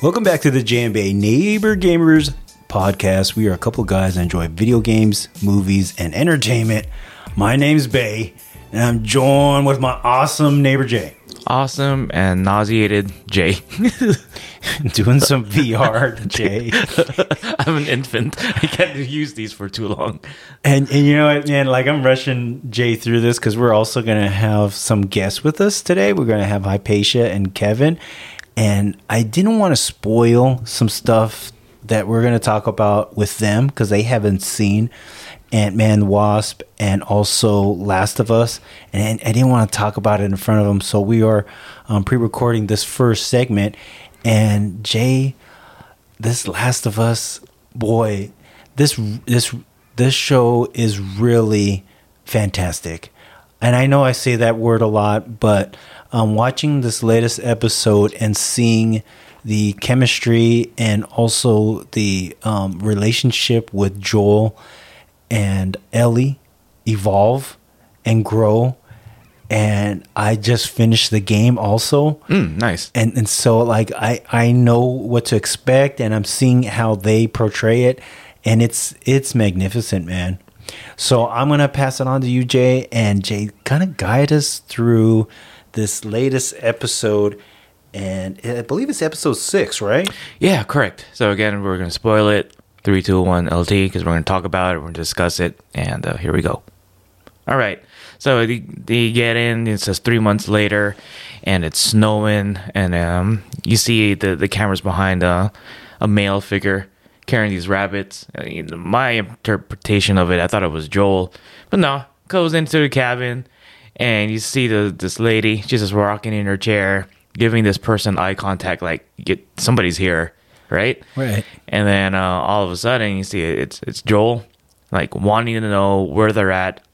Welcome back to the JMBA Neighbor Gamers podcast. We are a couple guys that enjoy video games, movies, and entertainment. My name's Bay, and I'm joined with my awesome neighbor Jay. Awesome and nauseated Jay. Doing some VR, Jay. I'm an infant. I can't use these for too long. And, and you know what, man? Like, I'm rushing Jay through this because we're also going to have some guests with us today. We're going to have Hypatia and Kevin. And I didn't want to spoil some stuff that we're going to talk about with them because they haven't seen Ant Man Wasp and also Last of Us. And I didn't want to talk about it in front of them. So we are um, pre recording this first segment. And Jay, this Last of Us, boy, this, this, this show is really fantastic. And I know I say that word a lot, but um, watching this latest episode and seeing the chemistry and also the um, relationship with Joel and Ellie evolve and grow. And I just finished the game also. Mm, nice. And and so like I I know what to expect and I'm seeing how they portray it and it's it's magnificent, man. So I'm gonna pass it on to you, Jay, and Jay kind of guide us through this latest episode, and I believe it's episode six, right? Yeah, correct. So again, we're going to spoil it. Three, two, one, LT, because we're going to talk about it. We're going to discuss it, and uh, here we go. All right. So they get in. It says three months later, and it's snowing, and um, you see the the cameras behind uh, a male figure carrying these rabbits. Uh, my interpretation of it, I thought it was Joel, but no. Goes into the cabin and you see the this lady she's just rocking in her chair giving this person eye contact like get somebody's here right? Right. And then uh, all of a sudden you see it's it's joel like wanting to know where they're at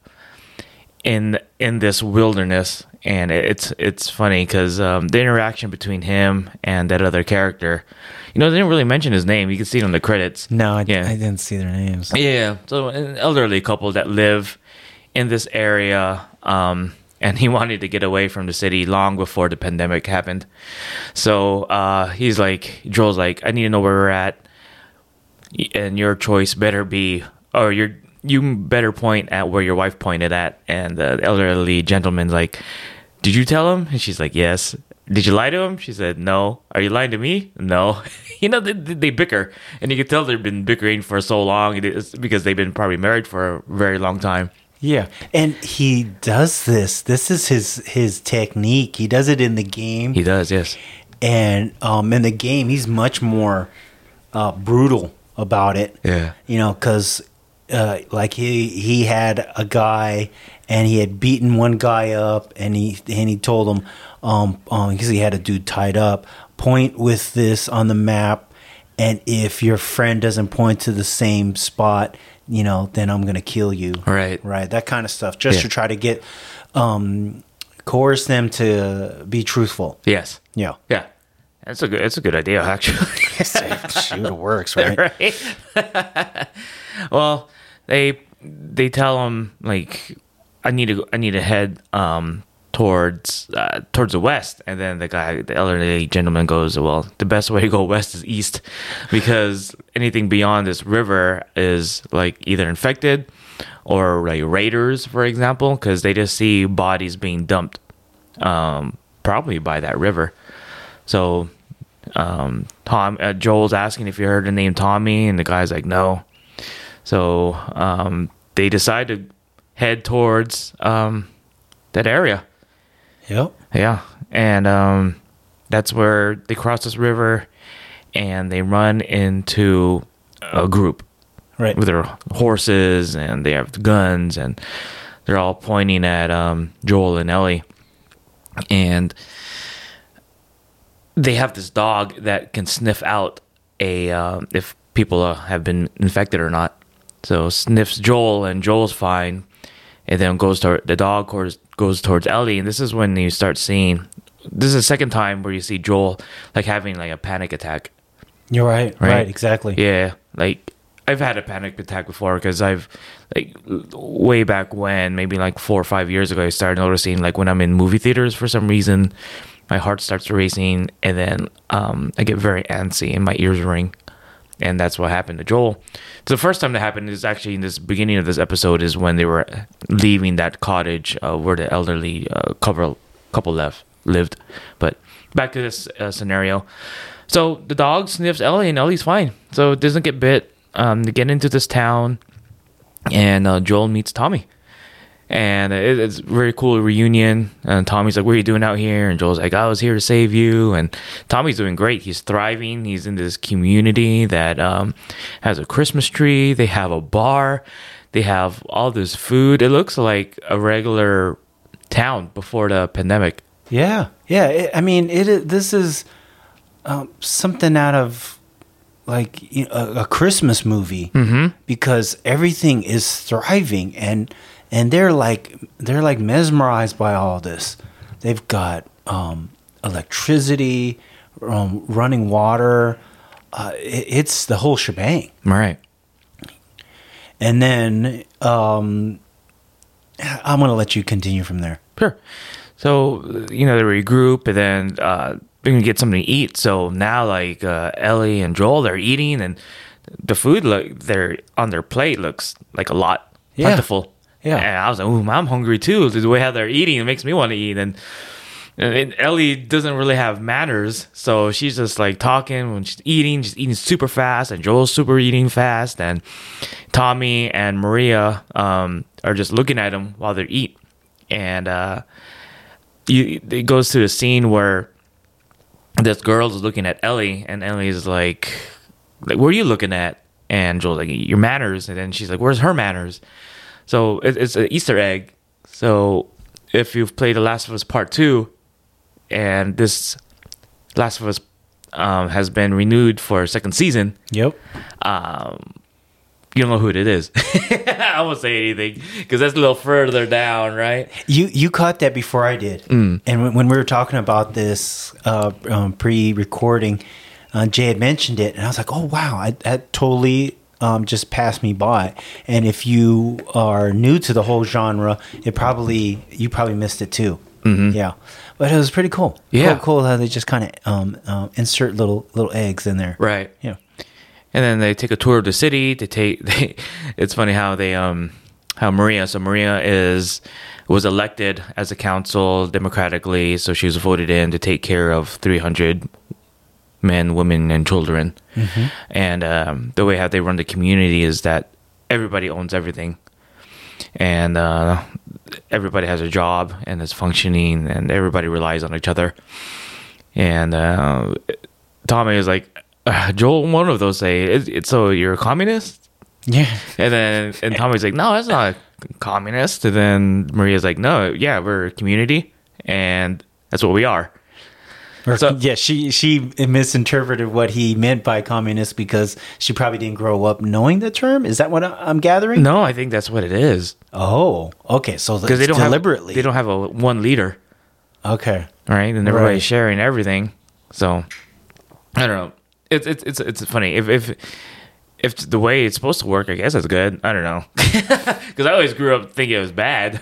in in this wilderness. And it's it's funny because um, the interaction between him and that other character you know they didn't really mention his name. You can see it on the credits. No i, yeah. I didn't see their names. Yeah. So an elderly couple that live in this area um, and he wanted to get away from the city long before the pandemic happened. So uh, he's like, Joel's like, I need to know where we're at, and your choice better be, or your you better point at where your wife pointed at. And the elderly gentleman's like, Did you tell him? And she's like, Yes. Did you lie to him? She said, No. Are you lying to me? No. you know, they, they bicker, and you can tell they've been bickering for so long. Because they've been probably married for a very long time. Yeah, and he does this. This is his his technique. He does it in the game. He does, yes. And um, in the game, he's much more uh, brutal about it. Yeah, you know, because uh, like he he had a guy and he had beaten one guy up, and he and he told him um because um, he had a dude tied up, point with this on the map, and if your friend doesn't point to the same spot you know, then I'm going to kill you. Right. Right. That kind of stuff, just yeah. to try to get, um, coerce them to be truthful. Yes. Yeah. Yeah. That's a good. That's a good idea, actually. Shoot, it works, right? right. well, they they tell them like, I need to I need to head um towards uh, towards the west, and then the guy, the elderly gentleman, goes, "Well, the best way to go west is east, because anything beyond this river is like either infected or like raiders, for example, because they just see bodies being dumped, um, probably by that river. So, um, Tom uh, Joel's asking if you heard the name Tommy, and the guy's like, no. So um, they decide to head towards um, that area. Yep. Yeah, and um, that's where they cross this river, and they run into a group, right, with their horses, and they have guns, and they're all pointing at um, Joel and Ellie, and they have this dog that can sniff out a uh, if people uh, have been infected or not. So sniffs Joel, and Joel's fine, and then goes to the dog goes goes towards Ellie, and this is when you start seeing. This is the second time where you see Joel like having like a panic attack, You're right. Right. Right. exactly. Yeah, like I've had a panic attack before because I've like way back when, maybe like four or five years ago, I started noticing like when I'm in movie theaters for some reason, my heart starts racing and then um, I get very antsy and my ears ring. And that's what happened to Joel. The first time that happened is actually in this beginning of this episode is when they were leaving that cottage uh, where the elderly uh, couple couple left lived. But back to this uh, scenario. So the dog sniffs Ellie, and Ellie's fine. So it doesn't get bit. Um, they get into this town, and uh, Joel meets Tommy, and it, it's a very cool reunion. And Tommy's like, "What are you doing out here?" And Joel's like, "I was here to save you." And Tommy's doing great. He's thriving. He's in this community that um, has a Christmas tree. They have a bar. They have all this food. It looks like a regular town before the pandemic. Yeah, yeah. It, I mean, it. This is um, something out of like you know, a, a Christmas movie because everything is thriving and and they're like they're like mesmerized by all this. They've got um, electricity, um, running water. Uh, it, it's the whole shebang. Right. And then um, I'm gonna let you continue from there. Sure. So you know they regroup and then uh, they're gonna get something to eat. So now like uh, Ellie and Joel they're eating and the food look they're on their plate looks like a lot plentiful. Yeah. And I was like, ooh, I'm hungry too. The way how they're eating it makes me want to eat. And, and Ellie doesn't really have manners, so she's just like talking when she's eating, she's eating super fast, and Joel's super eating fast, and Tommy and Maria um, are just looking at him while they're eat, and uh, you, it goes to a scene where this girl is looking at Ellie, and Ellie's like, like, what are you looking at? And Joel's like, your manners. And then she's like, where's her manners? So it, it's an Easter egg. So if you've played The Last of Us Part 2, and this Last of Us um, has been renewed for a second season, Yep. um, you don't know who it is. I won't say anything because that's a little further down, right? You you caught that before I did, Mm. and when, when we were talking about this uh, um, pre-recording, uh, Jay had mentioned it, and I was like, "Oh wow, I, that totally um, just passed me by." And if you are new to the whole genre, it probably you probably missed it too. Yeah, but it was pretty cool. Mm-hmm. Yeah. cool, cool how they just kind of um, uh, insert little little eggs in there. Right. Yeah. and then they take a tour of the city. They take. They, it's funny how they um how Maria. So Maria is was elected as a council democratically. So she was voted in to take care of three hundred men, women, and children. And um, the way how they run the community is that everybody owns everything, and uh, everybody has a job and is functioning, and everybody relies on each other. And uh, Tommy is like, uh, Joel, one of those say, "It's it's- so you're a communist?" Yeah. And then and Tommy's like, "No, that's not a communist." And then Maria's like, "No, yeah, we're a community, and that's what we are." Or- So- yeah, she she misinterpreted what he meant by communist because she probably didn't grow up knowing the term. Is that what I'm gathering? No, I think that's what it is Oh, okay. So because they don't deliberately. have they don't have a one leader, Okay. right? And everybody's Right. sharing everything. So I don't know. It's it's it's it's funny if if. If the way it's supposed to work, I guess it's good. I don't know, because I always grew up thinking it was bad.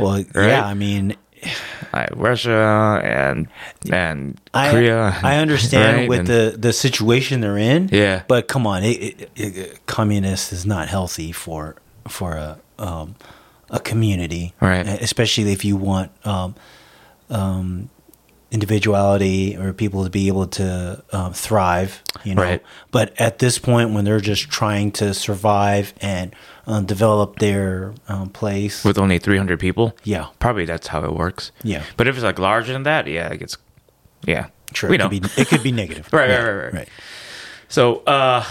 Well, Right? yeah. I mean, like Russia and and I Korea. I understand right? with And- the the situation they're in. Yeah. But come on, it, it, it, communist is not healthy for for a um, a community, Right. Especially if you want um, um, individuality or people to be able to um, thrive, you know. Right. But at this point, when they're just trying to survive and um, develop their um, place, with only 300 people. yeah, Probably that's how it works. Yeah. But if it's like larger than that, yeah, it gets yeah. True, We it know. could be it could be negative, Right, Yeah, right, right, right. So, uh,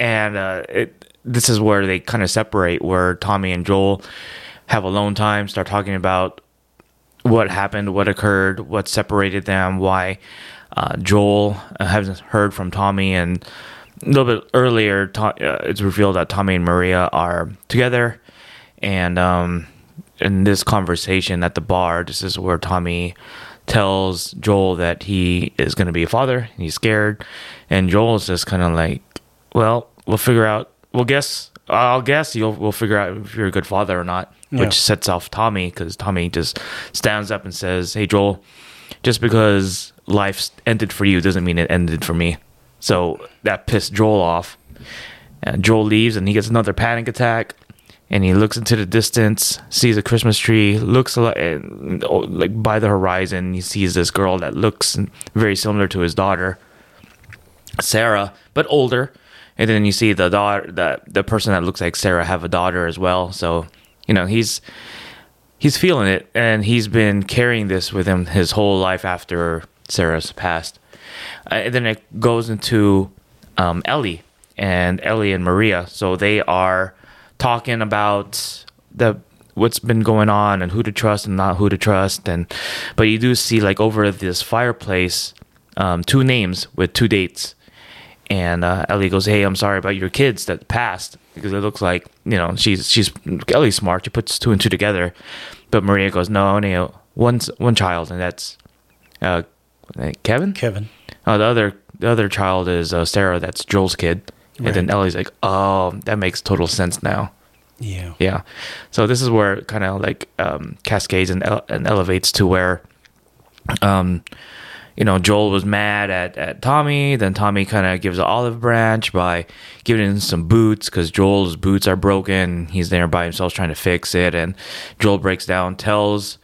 and uh, it this is where they kind of separate, where Tommy and Joel have alone time, start talking about what happened, what occurred, what separated them, why uh, Joel uh, hasn't heard from Tommy, and a little bit earlier, to, uh, it's revealed that Tommy and Maria are together, and um, in this conversation at the bar, this is where Tommy tells Joel that he is going to be a father. And he's scared, and Joel's just kind of like, "Well, we'll figure out. We'll guess. I'll guess you'll we'll figure out if you're a good father or not." Yeah. Which sets off Tommy because Tommy just stands up and says, "Hey, Joel, just because life ended for you doesn't mean it ended for me." So that pissed Joel off. And Joel leaves and he gets another panic attack. And he looks into the distance, sees a Christmas tree, looks lot, and, oh, like by the horizon, he sees this girl that looks very similar to his daughter, Sarah, but older. And then you see the daughter, the the person that looks like Sarah, have a daughter as well. So, you know, he's he's feeling it, and he's been carrying this with him his whole life after Sarah's passed. Uh, and then it goes into um, Ellie and Ellie and Maria. So they are talking about the what's been going on and who to trust and not who to trust. And but you do see like over this fireplace um, two names with two dates. And uh, Ellie goes, "Hey, I'm sorry about your kids that passed because it looks like you know she's she's Ellie's smart. She puts two and two together." But Maria goes, "No, no, one one child, and that's uh, Kevin." Kevin. Uh, the other the other child is uh, Sarah. That's Joel's kid. And then Ellie's like, "Oh, that makes total sense now." Yeah. Yeah. So this is where it kind of like um, cascades and, ele- and elevates to where, um, you know, Joel was mad at, at Tommy. Then Tommy kind of gives an olive branch by giving him some boots because Joel's boots are broken. He's there by himself trying to fix it. And Joel breaks down, tells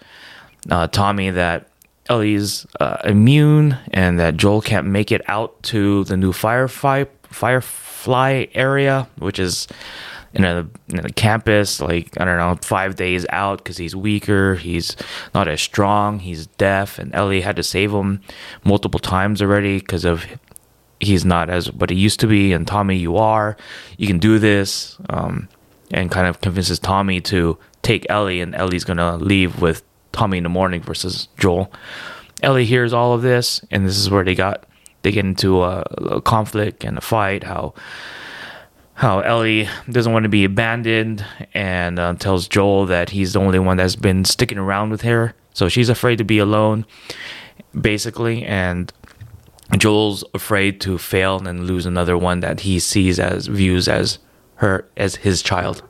uh, Tommy that Ellie's uh, immune and that Joel can't make it out to the new firefly firefly area, which is in a, in a campus like I don't know five days out because he's weaker, he's not as strong, he's deaf, and Ellie had to save him multiple times already because of he's not as what he used to be. And Tommy, you are, you can do this, um, and kind of convinces Tommy to take Ellie, and Ellie's gonna leave with Tommy in the morning versus Joel. Ellie hears all of this, and this is where they got they get into a, a conflict and a fight. How how Ellie doesn't want to be abandoned and uh, tells Joel that he's the only one that's been sticking around with her. So she's afraid to be alone, basically, and Joel's afraid to fail and lose another one that he sees as views as her as his child.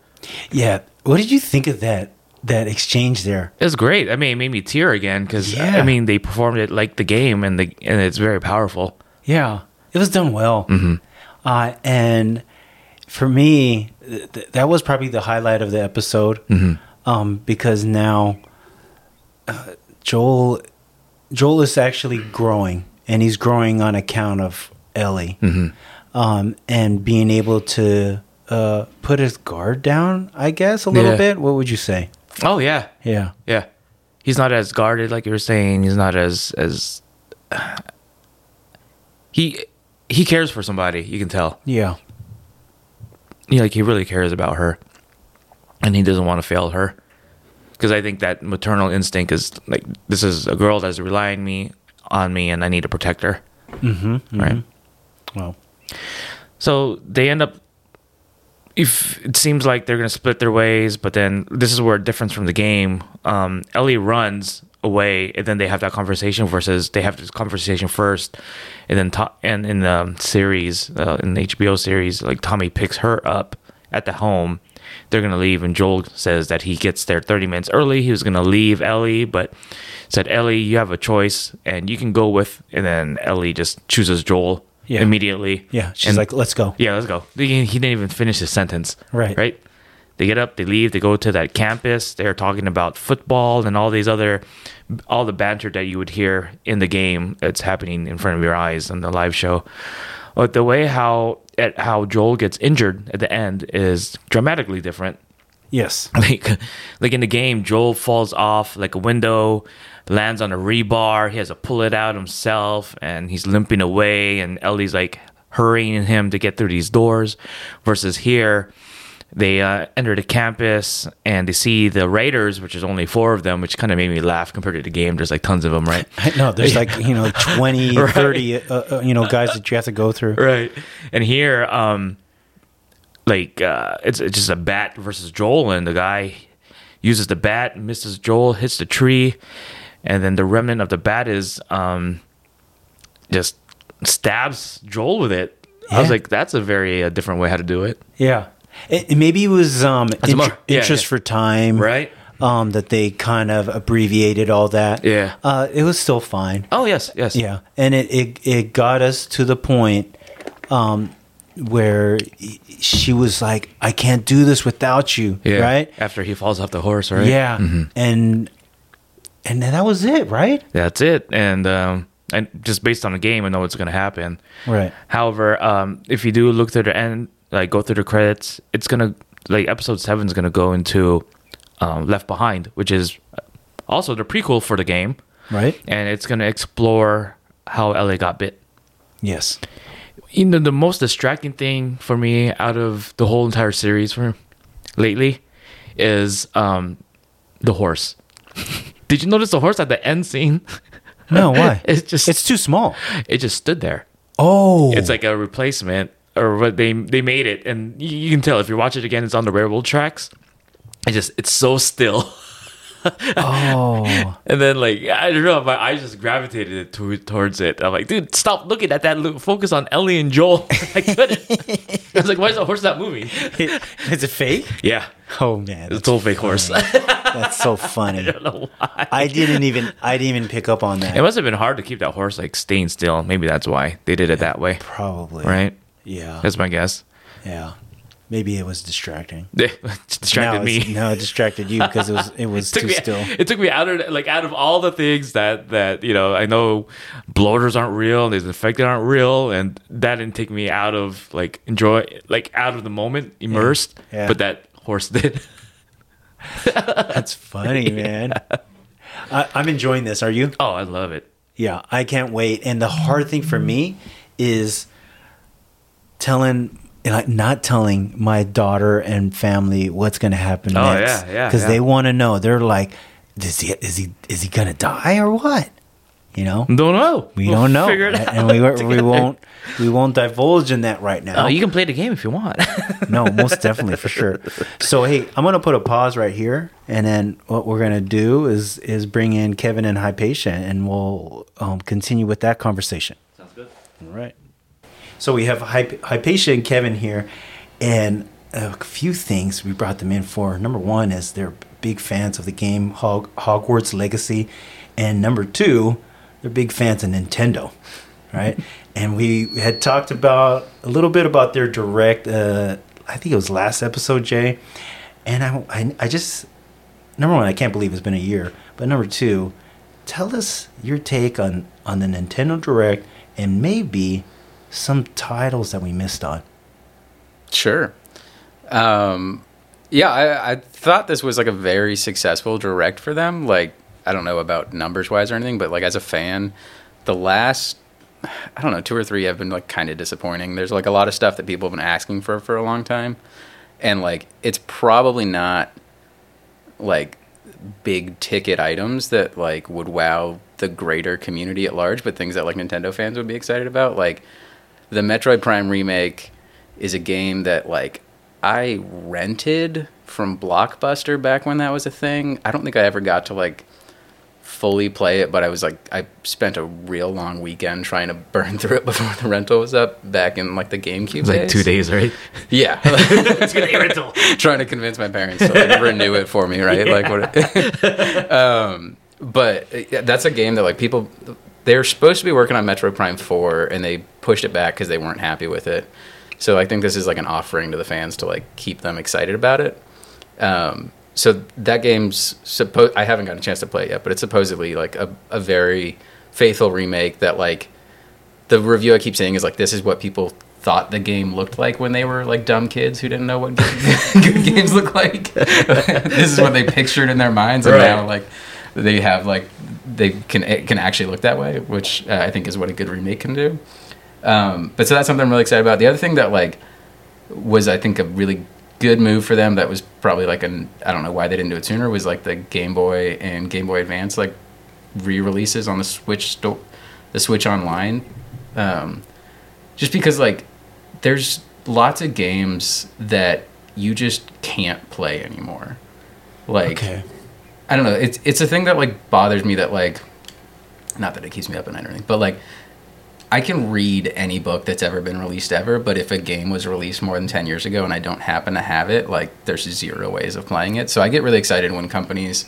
Yeah. What did you think of that that exchange there? It was great. I mean, it made me tear again because Yeah. I mean they performed it like the game and the and it's very powerful. Yeah, it was done well. Mm-hmm. Uh, and for me, th- th- that was probably the highlight of the episode Mm-hmm. um, because now uh, Joel Joel is actually growing, and he's growing on account of Ellie, Mm-hmm. um, and being able to uh, put his guard down. I guess a little Yeah. bit. What would you say? Oh yeah, Yeah, yeah. He's not as guarded like you were saying. He's not as as he he cares for somebody. You can tell. yeah, he like he really cares about her and he doesn't want to fail her because i think that maternal instinct is like this is a girl that's relying me on me and i need to protect her mm-hmm, right Well, so they end up if it seems like they're going to split their ways but then this is where a difference from the game. Um, ellie runs away and then they have that conversation versus they have this conversation first and then to- and in the series uh, in the hbo series like tommy picks her up at the home. They're going to leave and joel says that he gets there 30 minutes early. He was going to leave ellie but said ellie you have a choice and you can go with and then ellie just chooses joel Yeah. immediately yeah. She's And- like, "Let's go." yeah, let's go. He he didn't even finish his sentence. Right. Right. They get up, they leave, they go to that campus. They're talking about football and all these other, all the banter that you would hear in the game that's happening in front of your eyes on the live show. But the way how at how Joel gets injured at the end is dramatically different Yes. like like in the game joel falls off like a window lands on a rebar. He has to pull it out himself and he's limping away and ellie's like hurrying him to get through these doors. Versus here they uh, enter the campus and they see the raiders which is only four of them which kind of made me laugh compared to the game. There's like tons of them right? No, there's like, you know, 20, Right. 30, uh, uh, you know, guys that you have to go through. right. And here um like uh it's, it's just a bat versus joel and the guy uses the bat misses joel hits the tree and then the remnant of the bat is um, just stabs Joel with it. I was like, that's a very uh, different way how to do it, Yeah. It, it- maybe it was um, int- yeah, interest yeah. for time, right? Um, that they kind of abbreviated all that. Yeah. Uh, it was still fine. Oh yes, yes, Yeah, and it it, it got us to the point um, where she was like, "I can't do this without you." yeah. Right? after he falls off the horse, right? Yeah, Mhm. and and then that was it, right? That's it. And um, and just based on the game, I know what's going to happen. Right. However, um, if you do look to the end, like go through the credits, it's gonna like episode seven is gonna go into um, Left Behind, which is also the prequel for the game, Right. and it's gonna explore how Ellie got bit. Yes. You know, the most distracting thing for me out of the whole entire series for lately is um, the horse. Did you notice the horse at the end scene? No, why? It's just it's too small. it just stood there. Oh, it's like a replacement or what they they made it and you, you can tell if you watch it again it's on the railroad tracks it just it's so still oh, and then like i don't know my eyes just gravitated to, towards it. I'm like dude stop looking at that Look, focus on ellie and joel. I couldn't. I was like why is the horse not moving is it fake? yeah. Oh man, it's a that's, total fake horse. that's so funny. I don't know why. I didn't even I didn't even pick up on that. it must have been hard to keep that horse like staying still. Maybe that's why they did it that way. Probably. right? Yeah. that's my guess. Yeah. Maybe it was distracting. it distracted no, me No, it distracted you because it was it was took too me, still. It took me out of like out of all the things that that you know I know bloaters aren't real, these infected aren't real, and that didn't take me out of like enjoy like out of the moment, immersed. Yeah. But that horse did. That's funny, man. I, I'm enjoying this. Are you? oh, I love it. Yeah, I can't wait. And the hard thing for me is telling, like, not telling my daughter and family what's going to happen Oh, next. yeah, yeah, Because yeah. they want to know. They're like, is he is he is he going to die or what? You know, Don't know. we We'll don't know, Figure it and out we we won't we won't divulge in that right now. Oh, you can play the game if you want. no, most definitely for sure. So hey, I'm gonna put a pause right here, and then what we're gonna do is is bring in Kevin and Hypatia, and we'll um, continue with that conversation. Sounds good. All right. So we have Hyp- Hypatia and Kevin here, and a few things we brought them in for. Number one is they're big fans of the game Hog- Hogwarts Legacy, and number two, they're big fans of Nintendo, right? and we had talked about a little bit about their direct. Uh, I think it was last episode, Jay, and I, I, I just number one, I can't believe it's been a year, but number two, tell us your take on on the Nintendo Direct and maybe some titles that we missed on. Sure. Um, yeah, I, I thought this was like a very successful direct for them. Like, I don't know about numbers wise or anything, but like as a fan, the last, I don't know, two or three have been like kind of disappointing. There's like a lot of stuff that people have been asking for for a long time. And like, it's probably not like big ticket items that like would wow the greater community at large, but things that like Nintendo fans would be excited about. Like, the Metroid Prime remake is a game that like I rented from Blockbuster back when that was a thing. I don't think I ever got to like fully play it, but I was like I spent a real long weekend trying to burn through it before the rental was up back in like the GameCube like days. two days, right? Yeah. trying to convince my parents to like renew it for me, right? Like what um but uh, that's a game that like people they were supposed to be working on Metroid Prime 4 and they pushed it back cuz they weren't happy with it. So I think this is like an offering to the fans to like keep them excited about it. Um so that game's supposed I haven't gotten a chance to play it yet, but it's supposedly like a, a very faithful remake that like the review I keep saying is like this is what people thought the game looked like when they were like dumb kids who didn't know what good, good games look like. this is what they pictured in their minds, and Right. now like they have like they can can actually look that way, which uh, I think is what a good remake can do. Um, but so that's something I'm really excited about. The other thing that like was I think a really good move for them that was probably like an I don't know why they didn't do it sooner was like the Game Boy and Game Boy Advance like re-releases on the Switch sto- the Switch Online. Um, just because like there's lots of games that you just can't play anymore. Like Okay. I don't know. It's it's a thing that like bothers me that like, not that it keeps me up at night or anything, but like, I can read any book that's ever been released ever. But if a game was released more than ten years ago and I don't happen to have it, like, there's zero ways of playing it. So I get really excited when companies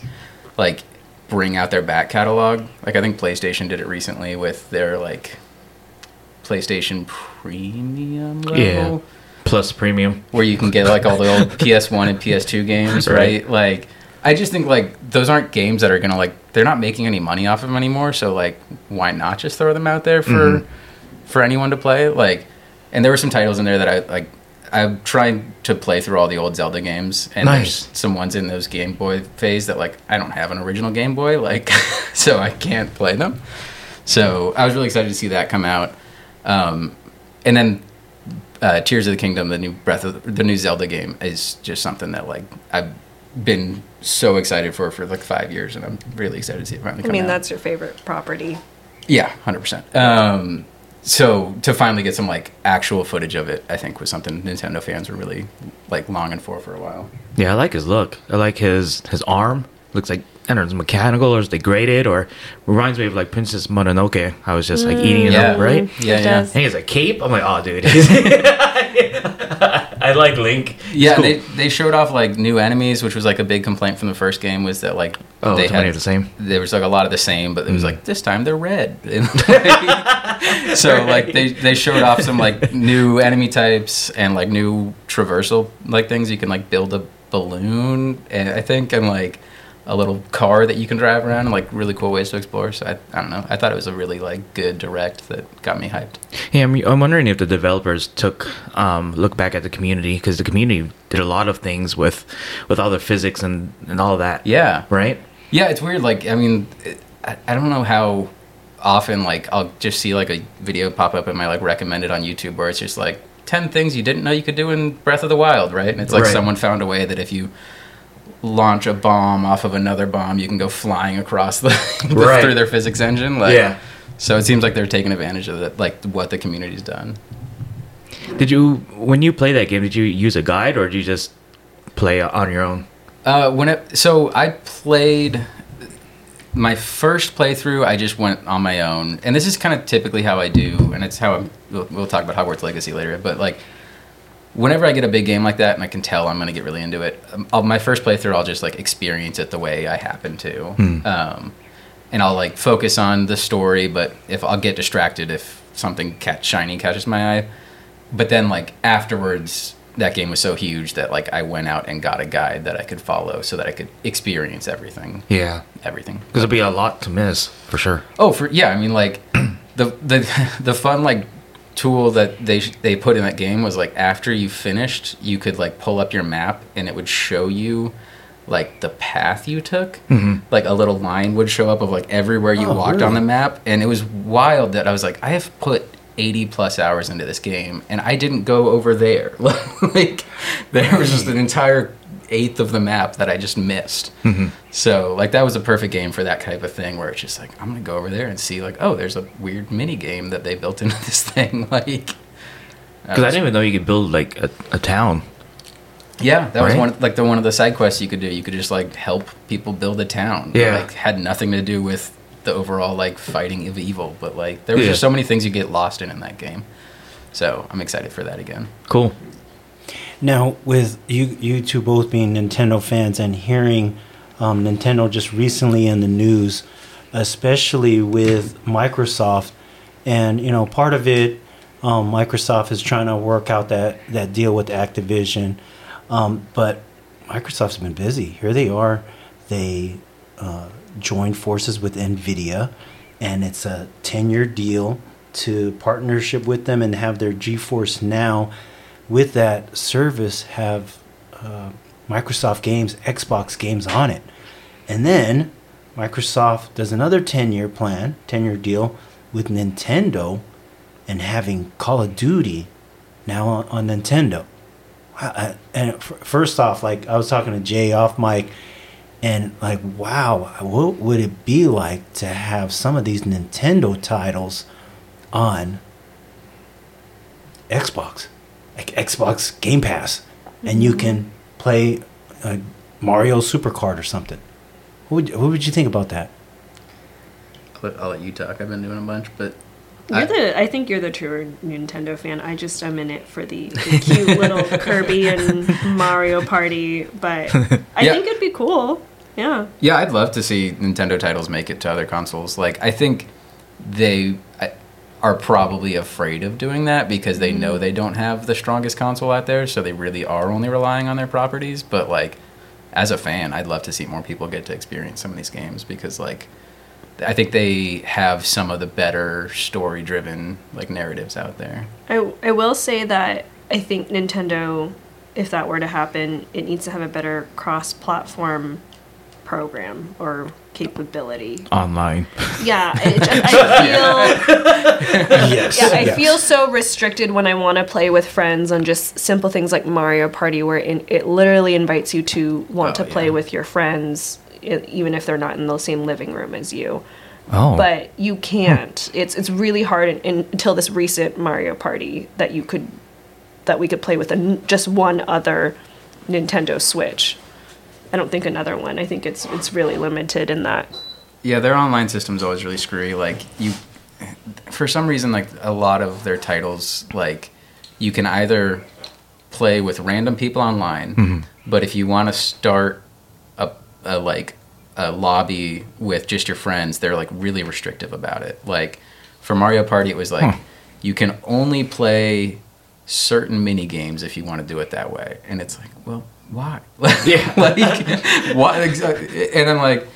like bring out their back catalog. Like I think PlayStation did it recently with their like PlayStation Premium level. Yeah. Plus premium. where you can get like all the old PS1 and PS2 games, right? Right. Like, I just think like those aren't games that are gonna like they're not making any money off of them anymore. So like, why not just throw them out there for for anyone to play? Like, and there were some titles in there that I like. I'm trying to play through all the old Zelda games, and Nice. there's some ones in those Game Boy phase that like I don't have an original Game Boy, like, so I can't play them. So I was really excited to see that come out. Um, and then uh, Tears of the Kingdom, the new Breath of the new Zelda game, is just something that like I've been so excited for for like five years, and I'm really excited to see it finally I come mean, out. that's your favorite property. yeah, hundred percent. Um, so to finally get some like actual footage of it, I think was something Nintendo fans were really like longing for for a while. Yeah, I like his look. I like his his arm. Looks like I don't know, it's mechanical or is degraded or reminds me of like Princess Mononoke. I was just like eating it Yeah. up, right? Yeah, It yeah. does. I think it's a cape. I'm like, oh, dude. I like Link. It's Yeah, cool. they they showed off like new enemies, which was like a big complaint from the first game was that like Oh, they had the same? There was like a lot of the same, but it was Mm. like this time they're red. so like they they showed off some like new enemy types and like new traversal like things you can like build a balloon and I think and like a little car that you can drive around and like really cool ways to explore. So I, I don't know. I thought it was a really like good direct that got me hyped. Yeah, I'm, I'm wondering if the developers took um, look back at the community because the community did a lot of things with with all the physics and and all that. Yeah. Right. Yeah, it's weird. Like, I mean, it, I, I don't know how often like I'll just see like a video pop up in my like recommended on YouTube where it's just like ten things you didn't know you could do in Breath of the Wild, right? And it's like Right. someone found a way that if you launch a bomb off of another bomb, you can go flying across the, the- Right. through their physics engine. Like, Yeah. So it seems like they're taking advantage of it, like what the community's done. Did you when you play that game? Did you use a guide or did you just play on your own? Uh, when it, so I played my first playthrough. I just went on my own, and this is kind of typically how I do, and it's how I'm, we'll, we'll talk about Hogwarts Legacy later. But like, whenever I get a big game like that, and I can tell I'm going to get really into it, um, I'll, my first playthrough, I'll just like experience it the way I happen to, um, and I'll like focus on the story. But if I'll get distracted if something catch, shiny catches my eye, but then like afterwards that game was so huge that like I went out and got a guide that I could follow so that I could experience everything. Yeah, Everything. because it'd be a lot to miss for sure. Oh, for yeah, I mean like the the the fun like tool that they they put in that game was like after you finished, you could like pull up your map and it would show you like the path you took. Mm-hmm. Like a little line would show up of like everywhere you Oh, walked on the map, and it was wild that I was like, I have put. 80 plus hours into this game and I didn't go over there. like there was just an entire eighth of the map that I just missed. Mm-hmm. So like that was a perfect game for that type of thing where it's just like I'm gonna go over there and see like oh there's a weird mini game that they built into this thing like uh, Because I didn't even know you could build like a, a town. yeah that was Right? one like the one of the side quests you could do you could just like help people build a town Yeah. like had nothing to do with the overall like fighting of evil but like there was Yeah. just so many things you get lost in in that game so I'm excited for that again Cool. Now, with you, you two both being Nintendo fans and hearing um, Nintendo just recently in the news, especially with Microsoft, and you know, part of it, um, Microsoft is trying to work out that that deal with Activision, um, but Microsoft's been busy. Here they are, they uh, joined forces with Nvidia, and it's a ten-year deal to partnership with them and have their GeForce Now with that service have uh, Microsoft games, Xbox games on it. And then Microsoft does another 10 year plan, 10 year deal with Nintendo and having Call of Duty now on, on Nintendo. I, and f- first off, like I was talking to Jay off mic, and like, wow, what would it be like to have some of these Nintendo titles on Xbox, like Xbox Game Pass, and you can play uh, Mario Super Kart or something. What would, what would you think about that? I'll let, I'll let you talk. I've been doing a bunch, but You're I- the. I think you're the true Nintendo fan. I just am in it for the, the cute little Kirby and Mario Party, but I Yeah. think it'd be cool. Yeah. Yeah, I'd love to see Nintendo titles make it to other consoles. Like, I think they I- are probably afraid of doing that because they know mm-hmm. they don't have the strongest console out there, so they really are only relying on their properties. But like, as a fan, I'd love to see more people get to experience some of these games because like, I think they have some of the better story-driven like narratives out there. I, I will say that I think Nintendo, if that were to happen, it needs to have a better cross platform program or capability. Online. Yeah, I, just, I feel Yes. yeah, I feel so restricted when I want to play with friends on just simple things like Mario Party, where it, it literally invites you to want Oh, to play yeah. with your friends, even if they're not in the same living room as you. Oh. But you can't. It's it's really hard in, in, until this recent Mario Party that you could that we could play with an, just one other Nintendo Switch. I don't think another one. I think it's it's really limited in that. Yeah, their online system's always really screwy. Like you, for some reason, like a lot of their titles, like you can either play with random people online, mm-hmm. but if you want to start a, a like a lobby with just your friends, they're like really restrictive about it. Like for Mario Party, it was like Huh. you can only play certain mini games if you want to do it that way, and it's like, well, why? yeah, like why? Exactly? And I'm like.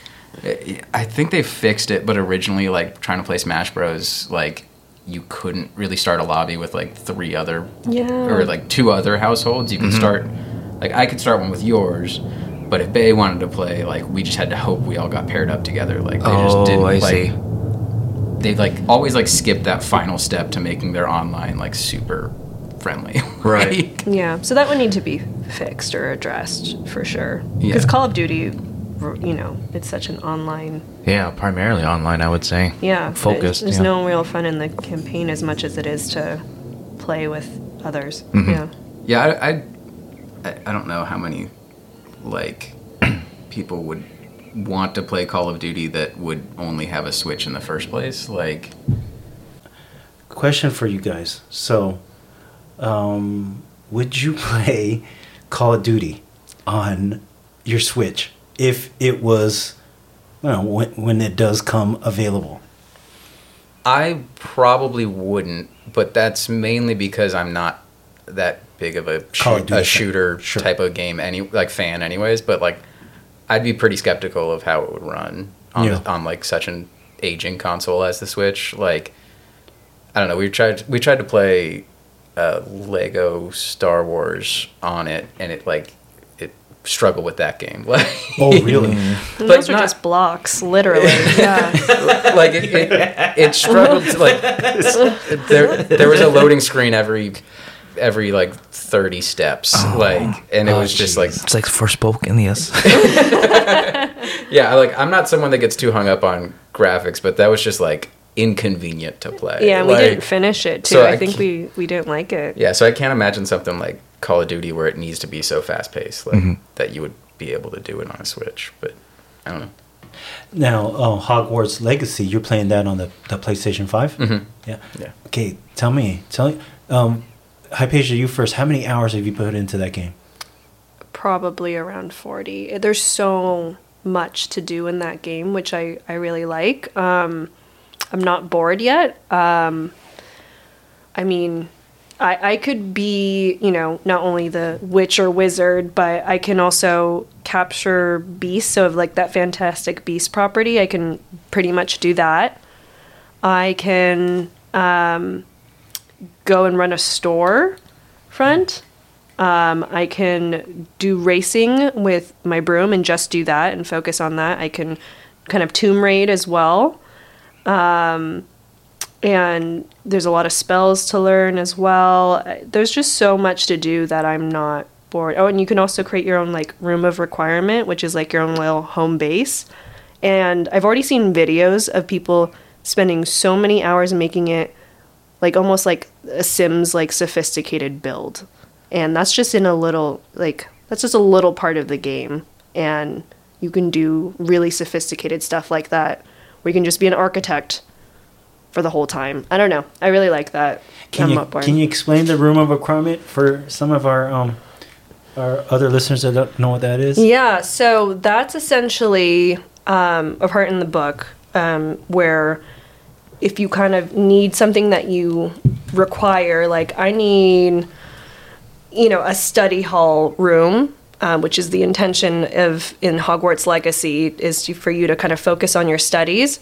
I think they fixed it, but originally, like trying to play Smash Bros, like you couldn't really start a lobby with like three other Yeah. or like two other households. You can mm-hmm. start like I could start one with yours, but if Bay wanted to play, like we just had to hope we all got paired up together. Like they just Oh, didn't I like see. they like always like skip that final step to making their online like super friendly. Right. Yeah, so that would need to be fixed or addressed for sure. Because Yeah. Call of Duty, you know, it's such an online. Yeah, primarily online, I would say. Yeah, Focused. There's yeah. no real fun in the campaign as much as it is to play with others. Mm-hmm. Yeah. Yeah, I, I, I- I don't know how many, like, people would want to play Call of Duty that would only have a Switch in the first place. Like, Question for you guys. So, um, would you play Call of Duty on your Switch if it was, well, when, when it does come available? I probably wouldn't, but that's mainly because I'm not that big of a, shoot, a shooter Sure. type of game, any like fan, anyways. But like, I'd be pretty skeptical of how it would run on Yeah. on like such an aging console as the Switch. Like, I don't know. We tried we tried to play uh, Lego Star Wars on it, and it like it struggled with that game. Like, Oh, really? And But those are not- just blocks, literally. yeah. like it, it, it struggled to like there there was a loading screen every every like 30 steps like and it Oh, was just like It's like Forspoken, yes. yeah like i'm not someone that gets too hung up on graphics but that was just like inconvenient to play Yeah, and we didn't finish it too. so I, I think we we didn't like it. yeah so i can't imagine something like call of duty where it needs to be so fast paced like that you would be able to do it on a switch but i don't know Now, uh, Hogwarts Legacy, you're playing that on the, the PlayStation 5? Mhm. Yeah. Yeah. Okay, tell me, tell um, Hypatia, you first. How many hours have you put into that game? Probably around 40. There's so much to do in that game, which I, I really like. Um, I'm not bored yet. Um, I mean, I, I could be, you know, not only the witch or wizard, but I can also capture beasts. So, like that Fantastic Beast property, I can pretty much do that. I can um, go and run a store front. Um, I can do racing with my broom and just do that and focus on that. I can kind of tomb raid as well. Um, and there's a lot of spells to learn as well. There's just so much to do that I'm not bored. Oh, and you can also create your own like room of requirement, which is like your own little home base. And I've already seen videos of people spending so many hours making it like almost like a Sims like sophisticated build. And that's just in a little like that's just a little part of the game. And you can do really sophisticated stuff like that, where you can just be an architect for the whole time. I don't know. I really like that. Can I'm you can you explain the room of requirement for some of our um our other listeners that don't know what that is? Yeah, so that's essentially um, a part in the book um, where if you kind of need something that you require, like I need, you know, a study hall room. Um, which is the intention of in Hogwarts Legacy is to, for you to kind of focus on your studies,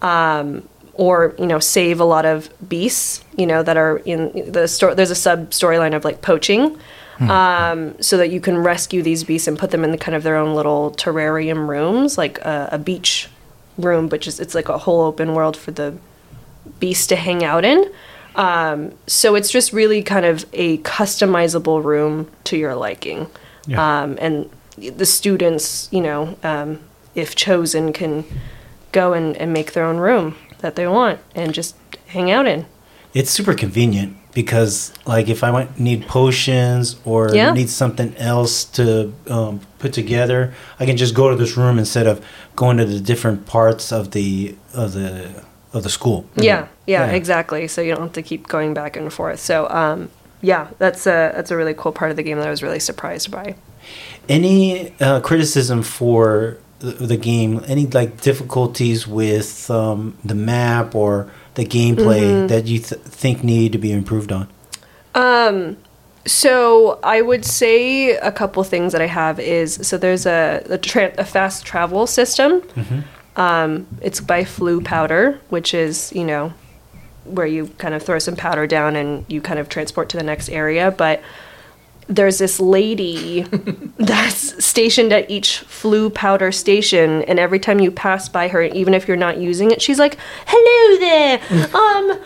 um, or you know save a lot of beasts, you know that are in the story. There's a sub storyline of like poaching, um, so that you can rescue these beasts and put them in the kind of their own little terrarium rooms, like a, a beach room, but just it's like a whole open world for the beasts to hang out in. Um, so it's just really kind of a customizable room to your liking. Yeah. Um, and the students, you know, um, if chosen, can go and, and make their own room that they want and just hang out in. It's super convenient because like if I want need potions or Yeah. need something else to um, put together, I can just go to this room instead of going to the different parts of the of the of the school. Yeah, yeah, Yeah. exactly. So you don't have to keep going back and forth. So, um, yeah, that's a that's a really cool part of the game that I was really surprised by. Any uh, criticism for the, the game? Any like difficulties with um, the map or the gameplay Mm-hmm. that you th- think need to be improved on? So I would say a couple things that I have is so there's a a, tra- a fast travel system. Um, it's by Floo Powder, which is you know where you kind of throw some powder down and you kind of transport to the next area, but there's this lady that's stationed at each floo powder station and every time you pass by her even if you're not using it she's like hello there. Um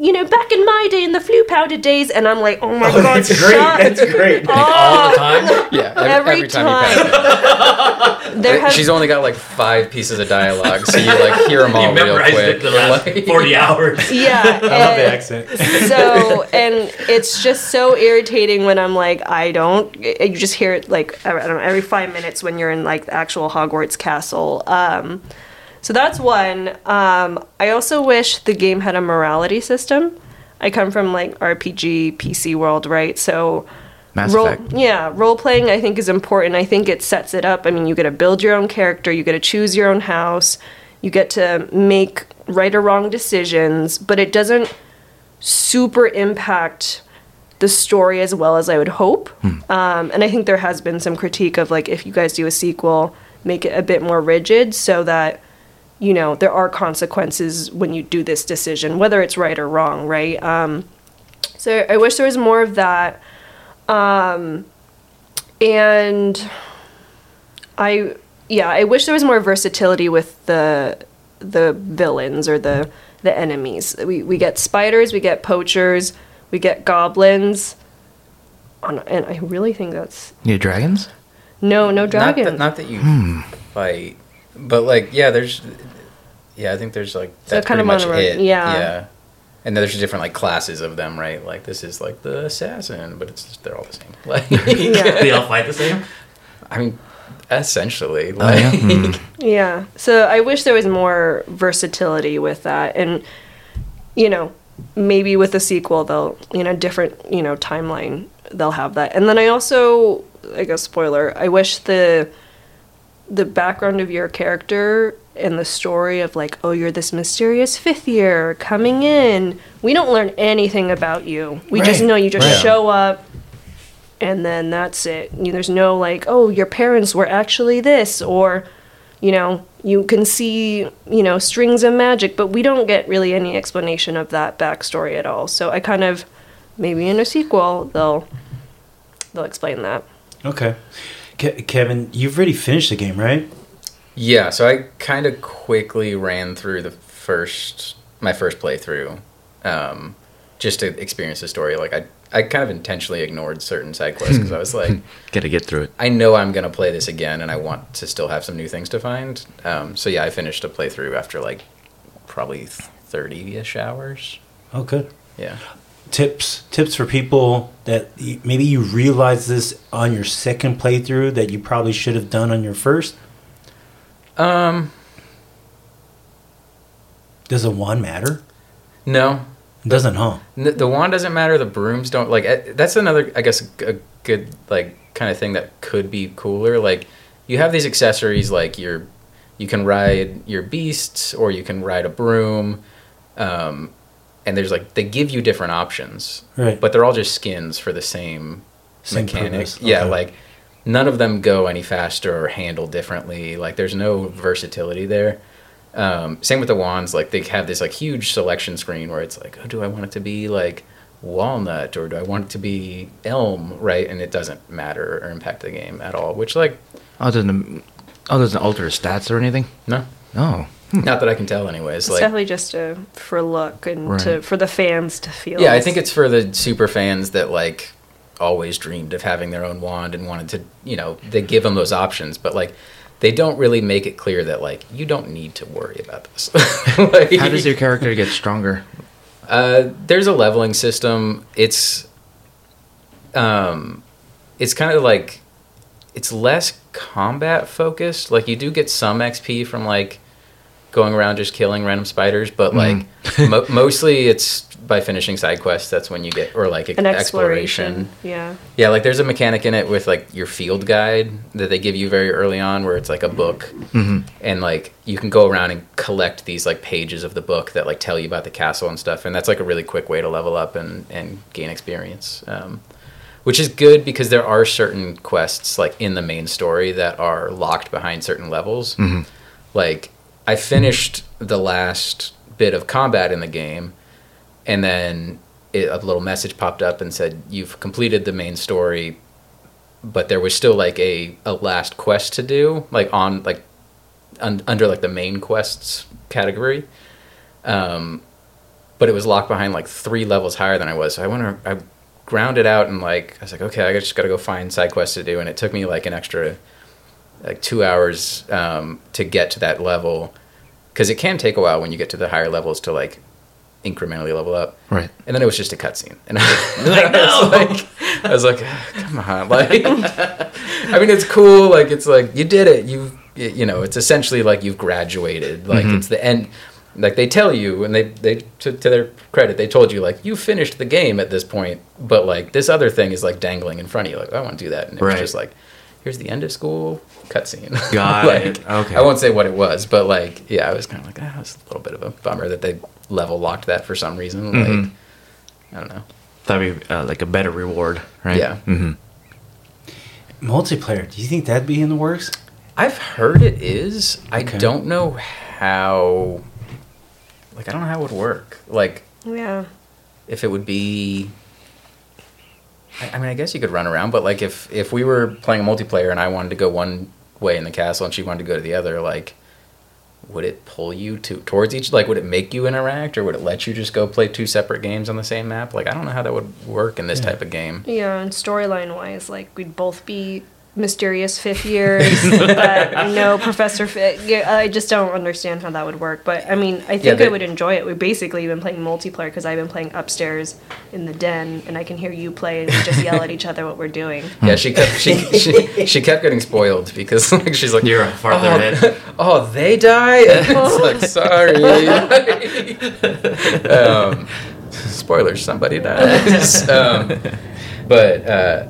you know back in my day in the floo powder days and i'm like oh my god shut great. it's great like all the time. Yeah, every, Every every time, you pass it. there has She's only got like five pieces of dialogue, so you like hear them all real quick. Like- hours. yeah I love the accent. so and it's just so irritating when I'm like I don't you just hear it like I don't know every 5 minutes when you're in like the actual Hogwarts castle um so that's one um I also wish the game had a morality system I come from like RPG PC world right so Mass role, Effect. Yeah, role playing I think is important. I think it sets it up. I mean, you get to build your own character, you get to choose your own house, you get to make right or wrong decisions, but it doesn't super impact the story as well as I would hope. Um, and I think there has been some critique of like if you guys do a sequel, make it a bit more rigid so that you know there are consequences when you do this decision, whether it's right or wrong, right? Um, so I wish there was more of that. Um, and I, yeah, I wish there was more versatility with the the villains or the the enemies. We we get spiders, we get poachers, we get goblins. And I really think that's You dragons? no, no Not dragons. that, not that you fight, but like yeah, there's yeah, I think there's like So that's kind pretty of much it. yeah. yeah. And there's different like classes of them, right? Like this is like the assassin, but it's just, they're all the same. Like, yeah. They all fight the same? I mean, essentially, Oh, like yeah? Hmm. Yeah. So I wish there was more versatility with that. And, you know, maybe with the sequel, they'll, you know, different, you know, timeline, they'll have that. And then I also, I guess, spoiler, I wish the, the background of your character and the story of like, oh, you're this mysterious fifth year coming in. We don't learn anything about you. We just know you just right. show up and then that's it. You- There's no like, oh, your parents were actually this, or, you know, you can see, you know, strings of magic, but we don't get really any explanation of that backstory at all. So I kind of, maybe in a sequel, they'll, they'll explain that. Okay. Ke- Kevin, you've already finished the game, right? Yeah, so I kind of quickly ran through the first my first playthrough, um, just to experience the story. Like I, I kind of intentionally ignored certain side quests because I was like, Gotta get through it. I know I'm gonna play this again, and I want to still have some new things to find. Um, so yeah, I finished a playthrough after like probably thirty ish hours. Oh, good. Yeah. Tips tips for people that maybe you realize this on your second playthrough that you probably should have done on your first. Um, Does a wand matter? no, It doesn't, huh? N- the wand doesn't matter. The brooms don't. Like eh, that's another, I guess, a good like kind of thing that could be cooler. Like you have these accessories, like your, you can ride your beasts or you can ride a broom, um, and there's like they give you different options, Right. but they're all just skins for the same, Same mechanic. purpose, Yeah, okay. like none of them go any faster or handle differently. Like there's no versatility there. Um, same with the wands. Like they have this like huge selection screen where it's like, oh, do I want it to be like walnut or do I want it to be elm? Right, and it doesn't matter or impact the game at all. Which like Other than other than alter stats or anything. no, Oh, not that I can tell. Anyways, It's like definitely just a, for look and Right. to for the fans to feel. yeah, I think it's for the super fans that like always dreamed of having their own wand and wanted to, you know, they give them those options, but like they don't really make it clear that like you don't need to worry about this. like, how does your character get stronger? Uh, there's a leveling system. It's um, it's kind of like it's less combat focused. Like you do get some XP from like going around just killing random spiders, but mm-hmm. like mo- mostly it's by finishing side quests. That's when you get or like an exploration. Yeah. yeah, like there's a mechanic in it with like your field guide that they give you very early on where it's like a book mm-hmm. and like you can go around and collect these like pages of the book that like tell you about the castle and stuff and that's like a really quick way to level up and, and gain experience. Um, which is good because there are certain quests like in the main story that are locked behind certain levels. Mm-hmm. Like I finished the last bit of combat in the game and then it, a little message popped up and said you've completed the main story but there was still like a, a last quest to do like on like un, under like the main quests category. Um but it was locked behind like three levels higher than i was. So i went i grounded out and like i was like okay i just gotta go find side quests to do and it took me like an extra like two hours um, to get to that level because it can take a while when you get to the higher levels to like incrementally level up Right. and then it was just a cutscene, and I, was like, I was like, "Ah, come on, like, I mean, it's cool, like, it's like you did it, you, you know, it's essentially like you've graduated, like it's the end, like they tell you, and they, they, to, to their credit, they told you like you finished the game at this point, but like this other thing is like dangling in front of you, like I want to do that, and it Right. was just like, here's the end of school cutscene. Got like, it. Okay. I won't say what it was, but like, yeah, I was kind of like, ah, it's a little bit of a bummer that they level locked that for some reason. Mhm. Like, I don't know. That'd be uh, like a better reward, right? Yeah. Mm-hmm. Multiplayer. Do you think that'd be in the works? I've heard it is. I don't know how. Like, I don't know how it would work. Like, Yeah. if it would be. I, I mean, I guess you could run around, but like, if if we were playing a multiplayer and I wanted to go one way in the castle and she wanted to go to the other, like, would it pull you to towards each? Like, would it make you interact, or would it let you just go play two separate games on the same map? Like, I don't know how that would work in this Yeah. type of game. Yeah, and storyline wise, like we'd both be mysterious fifth years, but no Professor Fit. Yeah, I just don't understand how that would work. But I mean, I think they- I would enjoy it. We've basically been playing multiplayer because I've been playing upstairs in the den, and I can hear you play, and we just yell at each other what we're doing. Yeah, she kept she, she, she kept getting spoiled because like she's like You're farther oh, ahead. oh, they die. And it's like sorry. um, spoilers, somebody dies. um, but uh,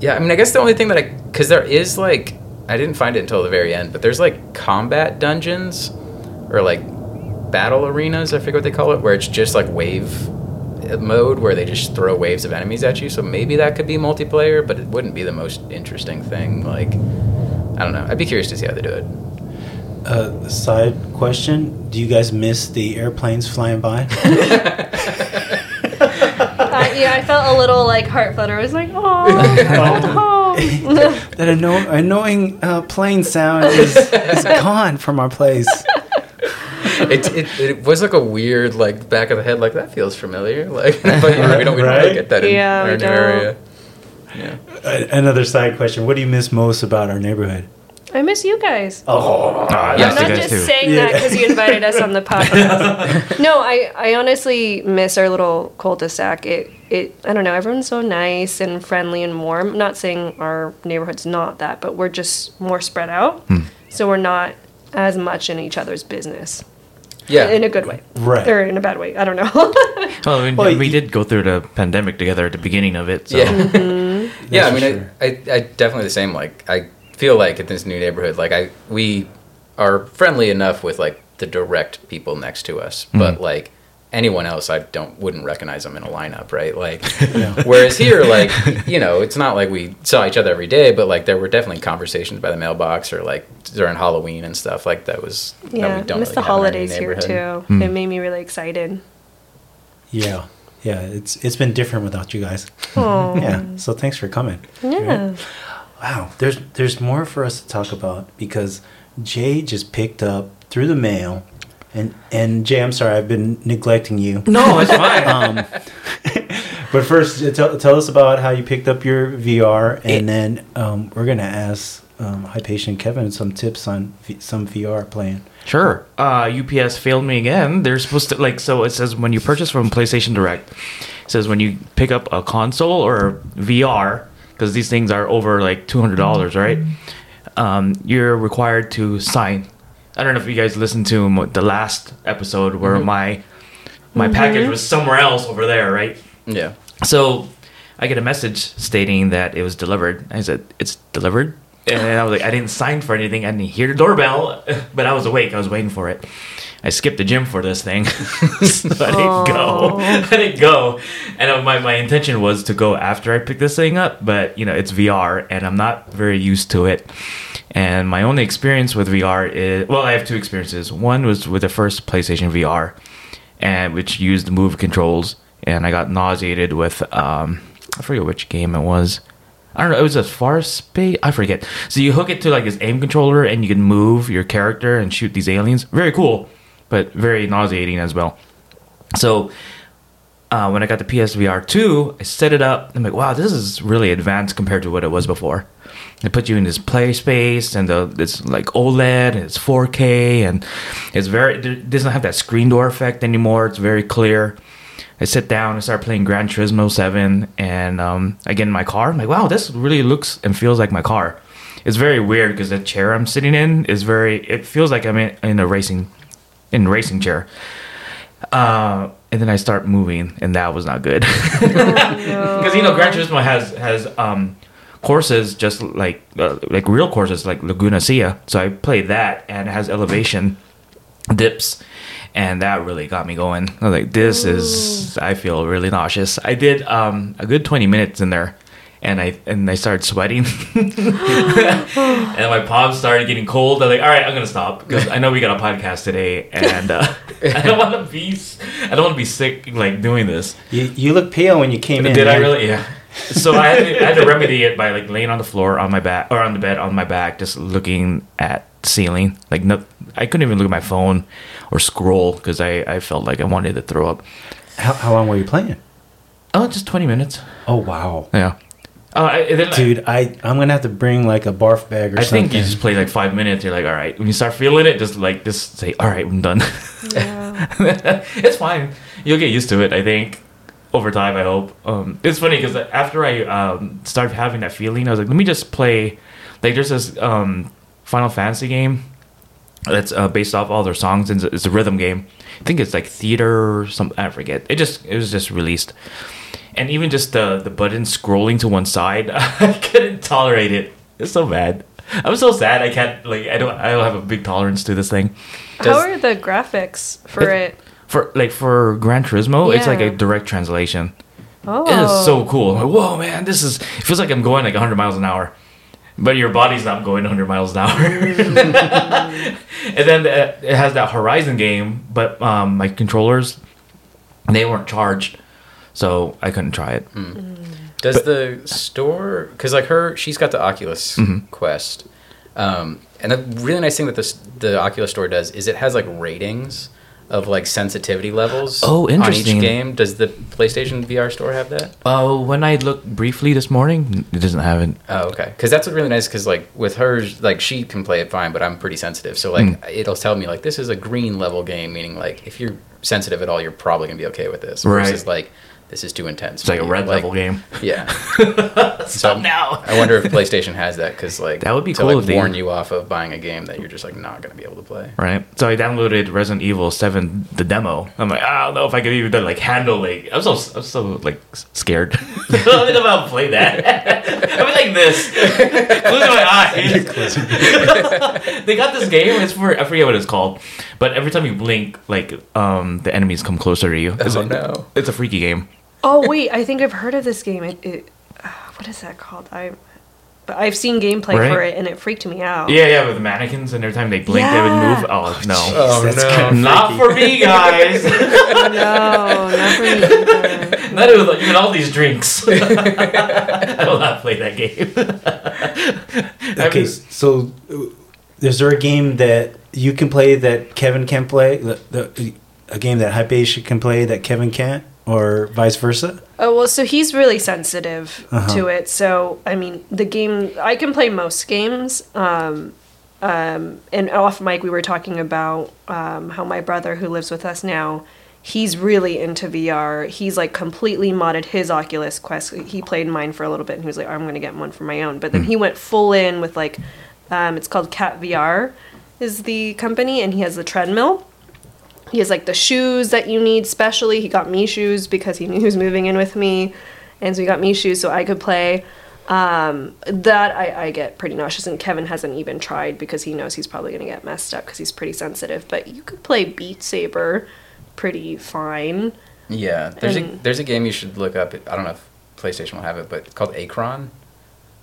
yeah, I mean, I guess the only thing that I because there is like I didn't find it until the very end, but there's like combat dungeons or like battle arenas. I forget what they call it, where it's just like wave mode where they just throw waves of enemies at you. So maybe that could be multiplayer, but it wouldn't be the most interesting thing. Like, I don't know. I'd be curious to see how they do it. Uh, side question: Do you guys miss the airplanes flying by? Uh, yeah, I felt a little like heart flutter. I was like, oh, home. that anno- annoying uh, plane sound is, is gone from our place. It, it, it was like a weird like back of the head like that feels familiar like but yeah, we don't we don't really get that in Yeah, our don't. area. Yeah. Uh, another side question: What do you miss most about our neighborhood? I miss you guys. Oh, Ah, Yeah, I'm that's not you guys just too. saying that because you invited us on the podcast. no, I, I honestly miss our little cul-de-sac. It, it, I don't know. Everyone's so nice and friendly and warm. I'm not saying our neighborhood's not that, but we're just more spread out. So we're not as much in each other's business. Yeah. In a good way. Right. Or in a bad way. I don't know. Well, I mean, Well, we you- did go through the pandemic together at the beginning of it. So. Yeah. yeah, I mean, for I. I, I definitely the same. Like, I feel like in this new neighborhood, like I we are friendly enough with like the direct people next to us, mm-hmm. but like anyone else, I don't wouldn't recognize them in a lineup, right? Like, whereas here, like you know, it's not like we saw each other every day, but like there were definitely conversations by the mailbox or like during Halloween and stuff. Like that was that yeah. we don't miss really the have in our new holidays here neighborhood. too. Hmm. It made me really excited. Yeah. Yeah. It's it's been different without you guys. Yeah. So thanks for coming. Yeah. Wow. There's there's more for us to talk about because Jay just picked up through the mail and and Jay, I'm sorry, I've been neglecting you. No, it's fine. Um, but first, uh, tell, tell us about how you picked up your VR, and then um, we're gonna ask um, Hypatia Kevin some tips on v- some VR playing. Sure. Uh, UPS failed me again. They're supposed to like so it says when you purchase from PlayStation Direct, it says when you pick up a console or VR because these things are over like two hundred dollars, mm-hmm. right? Um, you're required to sign. I don't know if you guys listened to the last episode where mm-hmm. my my mm-hmm. package was somewhere else over there, right? Yeah. So I get a message stating that it was delivered. I said, It's delivered? And I was like, I didn't sign for anything. I didn't hear the doorbell, but I was awake. I was waiting for it. I skipped the gym for this thing. so I didn't go. I didn't go. And uh, my, my intention was to go after I picked this thing up, but you know, it's VR and I'm not very used to it. And my only experience with VR is well, I have two experiences. One was with the first PlayStation VR, and which used move controls, and I got nauseated with um, I forget which game it was. I don't know. It was a far space. I forget. So you hook it to like this aim controller, and you can move your character and shoot these aliens. Very cool, but very nauseating as well. So uh, when I got the PSVR 2, I set it up. I'm like, wow, this is really advanced compared to what it was before. They put you in this play space, and the, it's like OLED, and it's 4K, and it's very it doesn't have that screen door effect anymore. It's very clear. I sit down and start playing Gran Turismo 7, and um, I get in my car. I'm like, wow, this really looks and feels like my car. It's very weird because the chair I'm sitting in is very. It feels like I'm in, in a racing, in a racing chair. Uh, and then I start moving, and that was not good. Because you know, Gran Turismo has has um, courses just like uh, like real courses like Laguna Seca. So I played that, and it has elevation dips, and that really got me going. I was like, this is. I feel really nauseous. I did um, a good twenty minutes in there. And I and I started sweating, and my palms started getting cold. I'm like, all right, I'm gonna stop because I know we got a podcast today, and uh, I don't want to be, s- I don't want to be sick like doing this. You, you look pale when you came in. Did I man. really? Yeah. So I had, to, I had to remedy it by like laying on the floor on my back or on the bed on my back, just looking at the ceiling. Like no, I couldn't even look at my phone or scroll because I, I felt like I wanted to throw up. How, how long were you playing? Oh, just twenty minutes. Oh wow, Yeah. Uh, I, then dude! I I'm gonna have to bring like a barf bag or I something. I think you just play like five minutes. You're like, all right. When you start feeling it, just like just say, all right, I'm done. Yeah. it's fine. You'll get used to it. I think over time. I hope. Um, it's funny because after I um, started having that feeling, I was like, let me just play. Like there's this um, Final Fantasy game that's uh, based off all their songs. And it's, a- rhythm game. I think it's like theater or some. I forget. It just it was just released. And even just the the button scrolling to one side, I couldn't tolerate it. It's so bad. I'm so sad. I can't like. I don't. I don't have a big tolerance to this thing. How are the graphics for It-? For like for Gran Turismo, it's like a direct translation. Oh, It is so cool. I'm like, Whoa, man, this is. It feels like I'm going like 100 miles an hour, but your body's not going 100 miles an hour. and then uh, it has that Horizon game, but um, my controllers, they weren't charged, so I couldn't try it. Does the store because like her she's got the Oculus Mm-hmm. Quest, um, and the really nice thing that this the Oculus store does is it has like ratings of like sensitivity levels. Oh, On each game, does the PlayStation VR store have that? Uh, when I looked briefly this morning, it doesn't have it. Oh, okay. Because that's what's really nice. Because like with hers, like she can play it fine, but I'm pretty sensitive. So like Mm. it'll tell me like this is a green level game, meaning like if you're sensitive at all, you're probably gonna be okay with this. Right. Versus like this is too intense. It's like a red level game. Yeah. Stop now. I wonder if PlayStation has that because like That would be to, cool like, if they- warn you off of buying a game that you're just like not going to be able to play. Right. So I downloaded Resident Evil Seven, the demo. I'm like, I don't know if I could even like handle like. I'm so I'm so like scared. I don't think I'm about to play that. I'm like this, closing my eyes. they got this game. It's for I forget what it's called, but every time you blink, like um the enemies come closer to you. It's Oh, a, no. It's a freaky game. Oh wait, I think I've heard of this game. It, it uh, what is that called? I, but I've seen gameplay for it, and it freaked me out. Yeah, yeah, with the mannequins, and every time they blink, they would move. Oh no. Oh, That's no. kinda Not for me, guys. No, not for me either. Not even, even all these drinks. I will not play that game. Okay, so uh, is there a game that you can play that Kevin can play? The, the, a game that Hypatia can play that Kevin can't, or vice versa? Oh well, so he's really sensitive Uh-huh. to it. So I mean, the game I can play most games. Um, um, and off mic, we were talking about um, how my brother, who lives with us now, he's really into VR. He's like completely modded his Oculus Quest. He played mine for a little bit, and he was like, "I'm going to get one for my own." But then he went full in with like, um, it's called KAT VR, is the company, and he has the treadmill. He has like the shoes that you need specially. He got me shoes because he knew he was moving in with me. And so he got me shoes so I could play. Um, that I, I get pretty nauseous, and Kevin hasn't even tried because he knows he's probably going to get messed up because he's pretty sensitive. But you could play Beat Saber pretty fine. Yeah, there's a there's a game you should look up. I don't know if PlayStation will have it, but it's called Acron.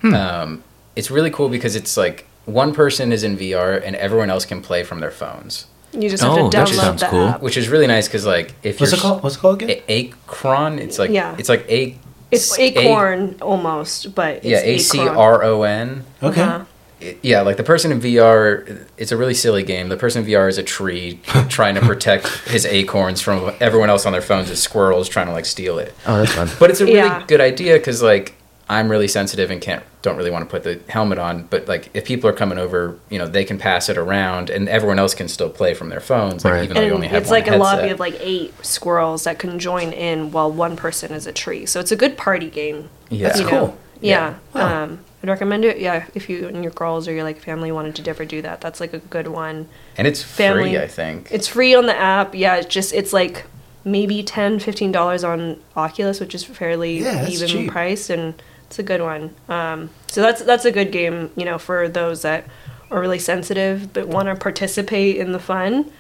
Hmm. Um, it's really cool because it's like one person is in VR and everyone else can play from their phones, You just have Oh, to that download sounds cool. app. which is really nice because like if What's you're it called? What's it called again? A- Acron, it's like Yeah. it's like a It's A- Acorn almost, but it's yeah, Acron. R O N. okay. Uh-huh. It- yeah, like the person in VR, it's a really silly game. The person in VR is a tree trying to protect his acorns from everyone else on their phones as squirrels trying to like steal it. Oh, that's fun. But it's a really Yeah. good idea because like I'm really sensitive and can't don't really want to put the helmet on. But like if people are coming over, you know, they can pass it around and everyone else can still play from their phones, like Right. even though you only And have it's one like a lobby of like eight squirrels that can join in while one person is a tree. So it's a good party game. Yeah. That's you know? cool. Yeah. Wow. Um, I'd recommend it. Yeah, if you and your girls or your like family wanted to ever do that, that's like a good one. and it's family- free, I think. It's free on the app. Yeah, it's just it's like maybe 10 15 dollars on Oculus, which is fairly Yeah, even cheap. price, and it's a good one. Um, so that's that's a good game, you know, for those that are really sensitive but want to participate in the fun.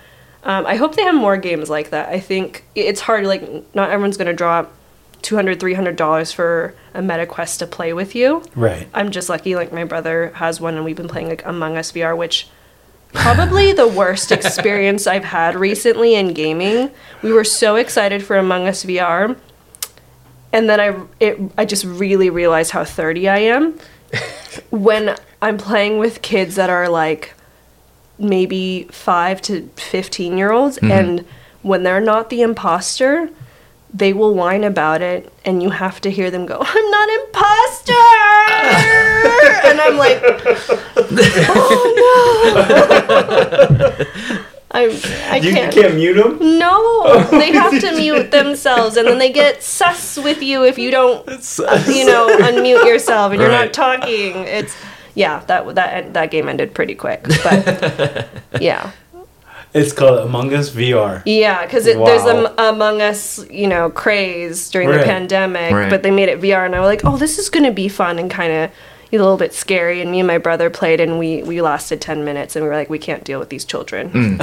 Um, I hope they have more games like that. I think it's hard. Like not everyone's gonna drop 200 300 dollars for a meta quest to play with you Right. i'm just lucky like my brother has one and we've been playing like among us vr which probably the worst experience i've had recently in gaming we were so excited for among us vr and then i it, i just really realized how 30 i am when i'm playing with kids that are like maybe 5 to 15 year olds mm-hmm. and when they're not the imposter they will whine about it and you have to hear them go i'm not imposter! And i'm like oh no I'm, i You can't can't mute them. no oh, they have to mute themselves and then they get sus with you if you don't you know unmute yourself and you're Right. not talking it's yeah that that that game ended pretty quick but yeah It's called Among Us VR. yeah, because there's Wow. a Among Us, you know, craze during Right. the pandemic, Right. but they made it VR, and I was like, oh, this is going to be fun and kind of a little bit scary. And me and my brother played, and we we lasted ten minutes, and we were like, we can't deal with these children.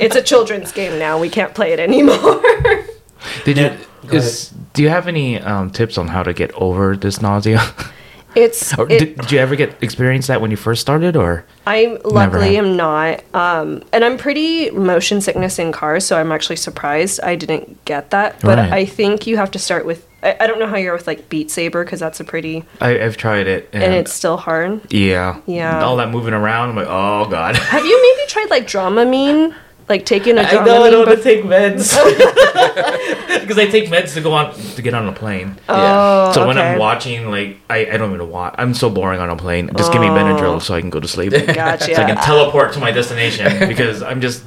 it's a children's game now. We can't play it anymore. Did Yeah, you? go Is, do you have any um, tips on how to get over this nausea? it's or it, did, did you ever get experience that when you first started, or I luckily have. am not, um, and I'm pretty motion sickness in cars, so I'm actually surprised I didn't get that. But Right. I think you have to start with. I, I don't know how you're with like Beat Saber because that's a pretty I, I've tried it and, and it's still hard. yeah, Yeah. all that moving around. I'm like, oh god. Have you maybe tried like Dramamine? Like taking a I know I Dramamine? don't to take meds because I take meds to go on to get on a plane. oh, So when okay. I'm watching, like, I, I don't even watch. I'm so boring on a plane. Just give me oh. Benadryl so I can go to sleep. Gotcha. so I can teleport to my destination because I'm just,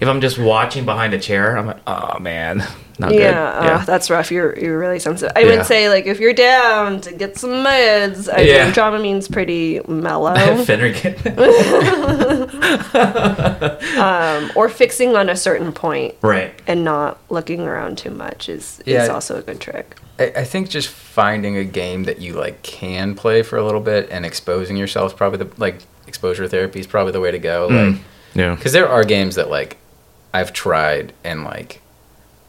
if I'm just watching behind a chair, I'm like, oh man, not yeah, good. uh, that's rough. You're you're really sensitive. I Yeah. would say like if you're down to get some meds, I Yeah. think Dramamine's pretty mellow. Finnegan. um, or fixing on a certain point right. and not looking around too much is Yeah. is also a good trick. I, I think just finding a game that you like can play for a little bit and exposing yourself is probably the like exposure therapy is probably the way to go. Mm. Yeah. because there are games that like I've tried and like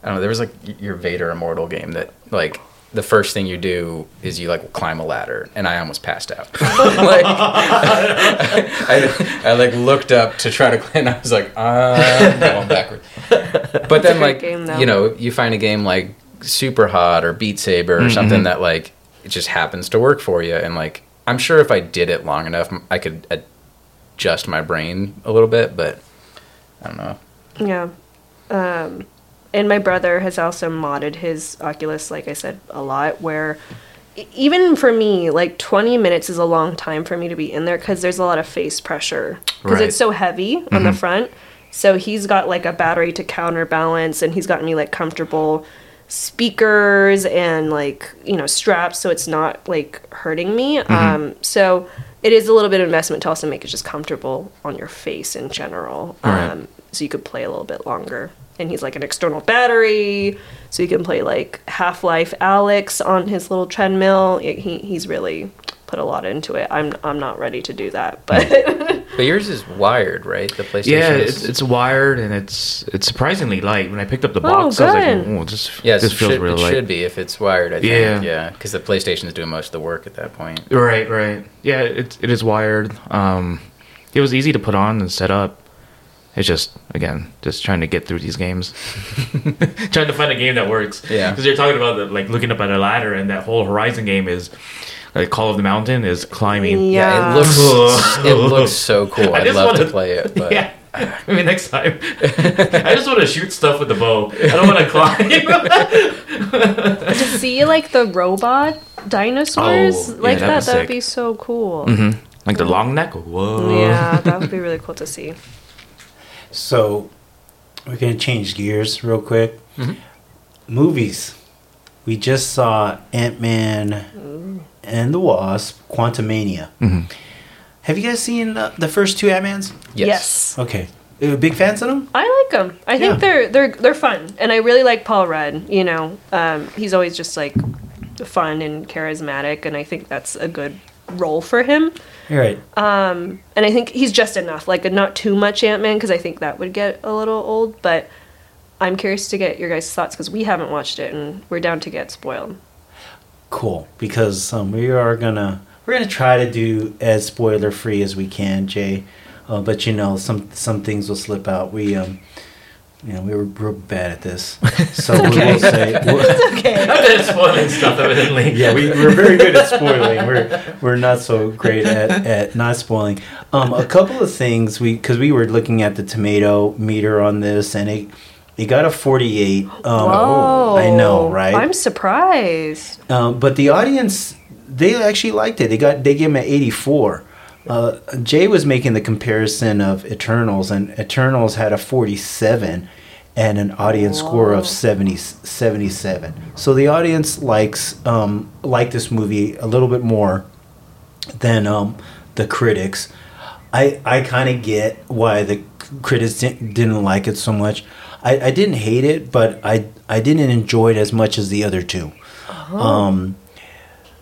I don't know. There was like your Vader Immortal game that like the first thing you do is you like climb a ladder and I almost passed out. like I, I like looked up to try to climb. And I was like ah, I'm going backward. But then like game, you know you find a game like Super Hot or Beat Saber or mm-hmm. something that like it just happens to work for you and like I'm sure if I did it long enough I could adjust my brain a little bit but I don't know. Yeah. Um, and my brother has also modded his Oculus, like I said, a lot. Where even for me, like 20 minutes is a long time for me to be in there because there's a lot of face pressure because Right. it's so heavy on the front. So he's got like a battery to counterbalance, and he's gotten me like comfortable speakers and like you know straps so it's not like hurting me um so it is a little bit of investment to also make it just comfortable on your face in general Right. So you could play a little bit longer and he's like an external battery so you can play like half-life Alyx on his little treadmill He- he, he's really put a lot into it i'm i'm not ready to do that but But yours is wired, right? The PlayStation. Yeah, is- it's, it's wired and it's it's surprisingly light. When I picked up the Oh, box, I was like, "Oh, this yes, this feels should, real it light." should be if it's wired. I think. Yeah. Yeah, because the PlayStation is doing most of the work at that point. Right, right. Yeah, it it is wired. Um, it was easy to put on and set up. It's just again, just trying to get through these games, trying to find a game that works. Yeah. because you're talking about the, like looking up at a ladder, and that whole Horizon game is like Call of the Mountain is climbing. Yeah, Yeah. it looks it looks so cool. I I'd just love to wanna- play it, but Yeah. Maybe next time. I just want to shoot stuff with the bow. I don't want to climb. to see like the robot dinosaurs Oh, yeah, like that'd that, that would be so cool hmm Like the long neck. Whoa. yeah that would be really cool to see So we're gonna change gears real quick. Movies. We just saw Ant Man and the Wasp, Quantumania. Mhm. Have you guys seen the, the first two Ant Mans? yes. Okay, Uh, big fans of them. I like them. I think Yeah. they're they're they're fun, and I really like Paul Rudd. You know, um, he's always just like fun and charismatic, and I think that's a good role for him. Right. And I think he's just enough, like not too much Ant Man, because I think that would get a little old. But I'm curious to get your guys' thoughts because we haven't watched it, and we're down to get spoiled. cool because um, we are gonna we're gonna try to do as spoiler free as we can, Jay. Uh, but you know, some some things will slip out. We um, you know, we were real bad at this, so we will say. we'll- Okay. I'm good at spoiling stuff, evidently. yeah, we, we're very good at spoiling. We're we're not so great at, at not spoiling. Um, a couple of things we because we were looking at the tomato meter on this, and it it got a forty eight. Um, Whoa. I know, right? I'm surprised. Um, but the audience, they actually liked it. They got they gave him an 84. Uh, Jay was making the comparison of Eternals, and Eternals had a 47 and an audience score of 70, 77. So the audience likes um, like this movie a little bit more than um, the critics. I I kind of get why the critics didn't, didn't like it so much. I, I didn't hate it, but I I didn't enjoy it as much as the other two. Um,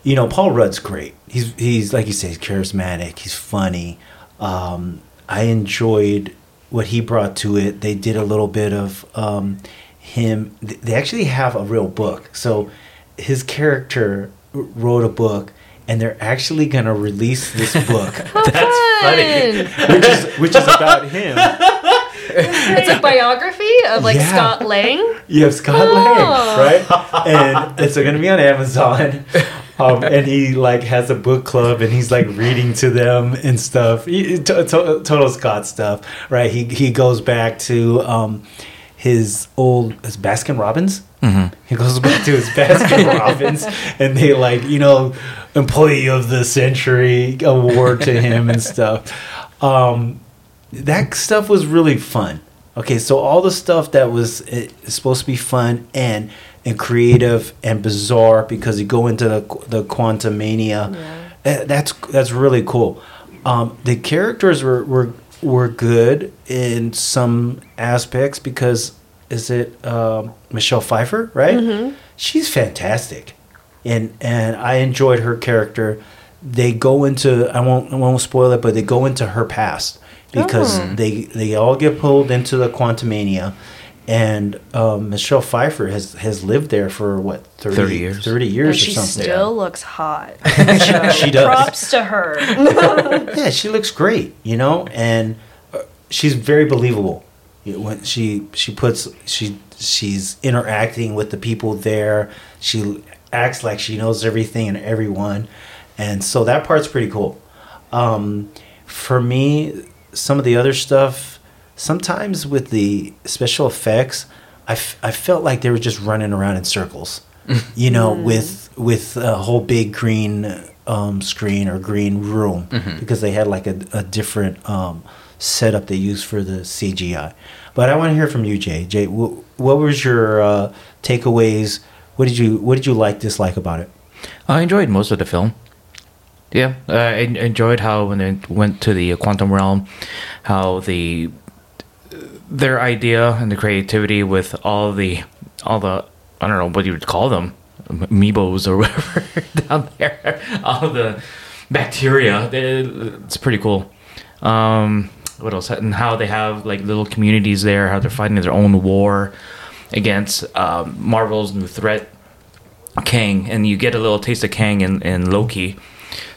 you know, Paul Rudd's great. He's he's like you say, he's charismatic. He's funny. Um, I enjoyed what he brought to it. They did a little bit of um, him. They actually have a real book. So his character wrote a book, and they're actually gonna release this book, That's funny. which is which is about him. It's a biography of like Yeah. Scott Lang. You have Scott Oh. Lang, right? And it's going to be on Amazon. Um, and he like has a book club, and he's like reading to them and stuff. He- to- to- total Scott stuff, right? He he goes back to um, his old his Baskin Robbins. Mm-hmm. He goes back to his Baskin Robbins, and they like you know employee of the century award to him and stuff. Um, that stuff was really fun. Okay, so all the stuff that was eh, supposed to be fun and and creative and bizarre because you go into the the quantum mania. eh, That's that's really cool. Um, the characters were, were were good in some aspects because is it um, Michelle Pfeiffer, right? She's fantastic, and and I enjoyed her character. They go into I won't I won't spoil it, but they go into her past because Oh. they they all get pulled into the Quantumania, and um, Michelle Pfeiffer has has lived there for what 30, 30 years. 30 And years or she still looks hot. she does. Props to her. yeah, she looks great, you know, and uh, she's very believable. When she she puts she she's interacting with the people there, she acts like she knows everything and everyone, and so that part's pretty cool. Um, for me, some of the other stuff, sometimes with the special effects, I, f- I felt like they were just running around in circles, you know, with with a whole big green um, screen or green room because they had like a, a different um, setup they used for the CGI. But I want to hear from you, Jay. Jay, wh- what was your uh, takeaways? What did you What did you like, dislike about it? I enjoyed most of the film. Yeah, uh, I enjoyed how when they went to the quantum realm, how the their idea and the creativity with all the all the I don't know what you would call them, amoebos or whatever down there, all the bacteria. It's pretty cool. Um, what else? And how they have like little communities there, how they're fighting their own war against um, Marvel's new threat, Kang, and you get a little taste of Kang in, in Loki.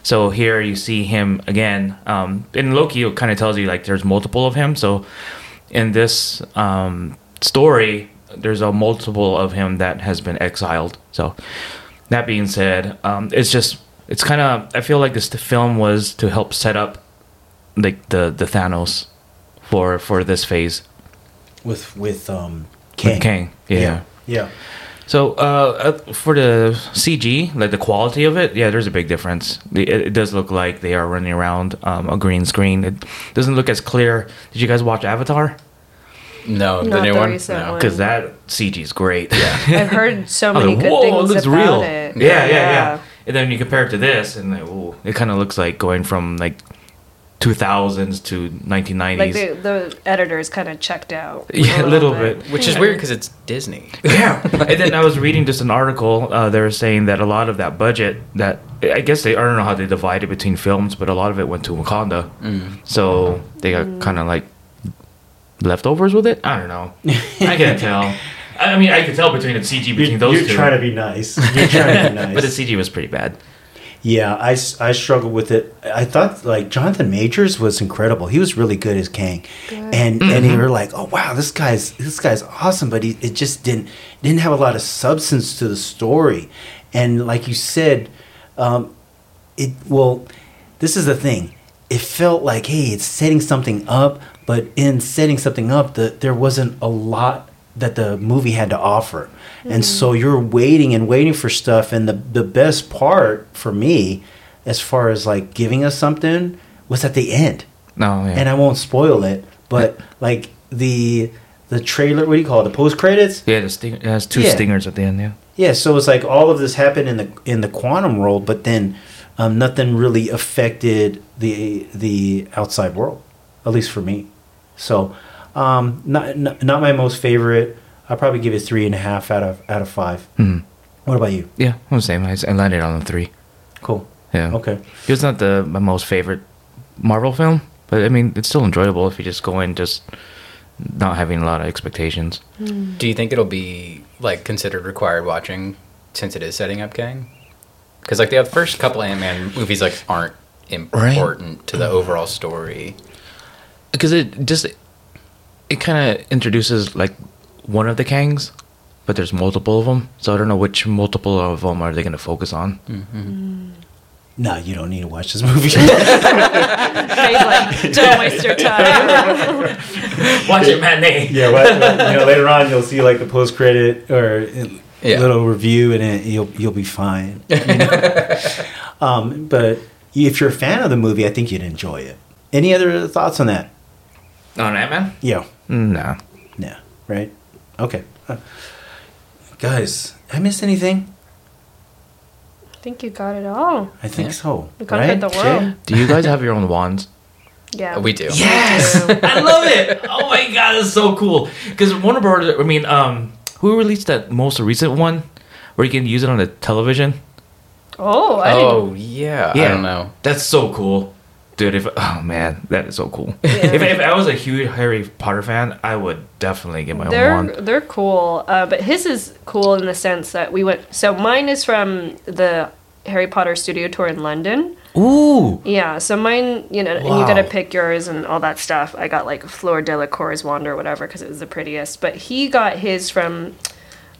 So here you see him again. Um, in Loki, it kind of tells you like there's multiple of him. So in this um, story, there's a multiple of him that has been exiled. So that being said, um, it's just it's kind of I feel like this film was to help set up like the the Thanos for for this phase. With with um, With Kang, yeah. yeah. yeah. So uh, uh, for the CG, like the quality of it, yeah, there's a big difference. It, it does look like they are running around um, a green screen. It doesn't look as clear. Did you guys watch Avatar? No, the new the one. recent No. Because that CG is great. Yeah. I've heard so many like, good things it looks about real. it. Yeah, yeah, yeah, And then you compare it to this, and like, ooh, it kind of looks like going from like 2000s to 1990s. Like the, the editors kind of checked out. yeah, a little bit. Which is weird because it's Disney. Yeah, and then I was reading just an article. Uh, they were saying that a lot of that budget, that I guess they I don't know how they divide it between films, but a lot of it went to Wakanda. So they got kind of like leftovers with it. I don't know. I can't tell. I mean, I could tell between the CG between You're, those you're two. trying to be nice. You're trying to be nice. but the CG was pretty bad. Yeah, I, I struggled with it. I thought like Jonathan Majors was incredible. He was really good as Kang, and and you were like, oh wow, this guy's this guy's awesome. But he it just didn't didn't have a lot of substance to the story, and like you said, um, it well, this is the thing. It felt like hey, it's setting something up, but in setting something up, the, there wasn't a lot that the movie had to offer. And so you're waiting and waiting for stuff and the the best part for me as far as like giving us something was at the end. No, yeah. And I won't spoil it, but like the the trailer, what do you call it? The post credits? yeah, the sting- it has two Yeah. stingers at the end. Yeah. Yeah, so it's like all of this happened in the in the quantum world, but then um, nothing really affected the the outside world, at least for me. So, um, not, not not my most favorite. I'll probably give it three and a half out of out of five. Mhm. What about you? Yeah, I'm the same. I, I landed on a three. Cool. Yeah. Okay. It was not the my most favorite Marvel film, but I mean, it's still enjoyable if you just go in just not having a lot of expectations. Do you think it'll be like considered required watching since it is setting up Kang? Because like the first couple Ant Man movies like aren't important to the overall story. Because it just it kind of introduces like one of the Kangs, but there's multiple of them, so I don't know which multiple of them are they going to focus on. No, you don't need to watch this movie. Faye's like, don't waste your time. Watch it matinee. yeah, what, you know, later on you'll see like the post credit or a Yeah. little review, and it, you'll you'll be fine. you know? um, but if you're a fan of the movie, I think you'd enjoy it. Any other thoughts on that? On Ant Man. Yeah. Nah. Yeah. Right. Okay. Uh, guys, I missed anything? I think you got it all. I think Yeah. so. You conquered the world. Jay? Do you guys have your own wands? Yeah. We do. Yes, I love it. Oh my god, it's so cool. Because Warner Brothers, I mean, um, who released that most recent one where you can use it on the television? Oh, I didn't. Oh yeah. I don't know. That's so cool, dude. If oh man, that is so cool. Yeah. If, if I was a huge Harry Potter fan, I would definitely get my own They're wand. they're cool, uh, but his is cool in the sense that we went. So mine is from the Harry Potter studio tour in London. Ooh, Yeah, so mine, you know, and you gotta pick yours and all that stuff. I got like Fleur Delacour's wand or whatever because it was the prettiest. But he got his from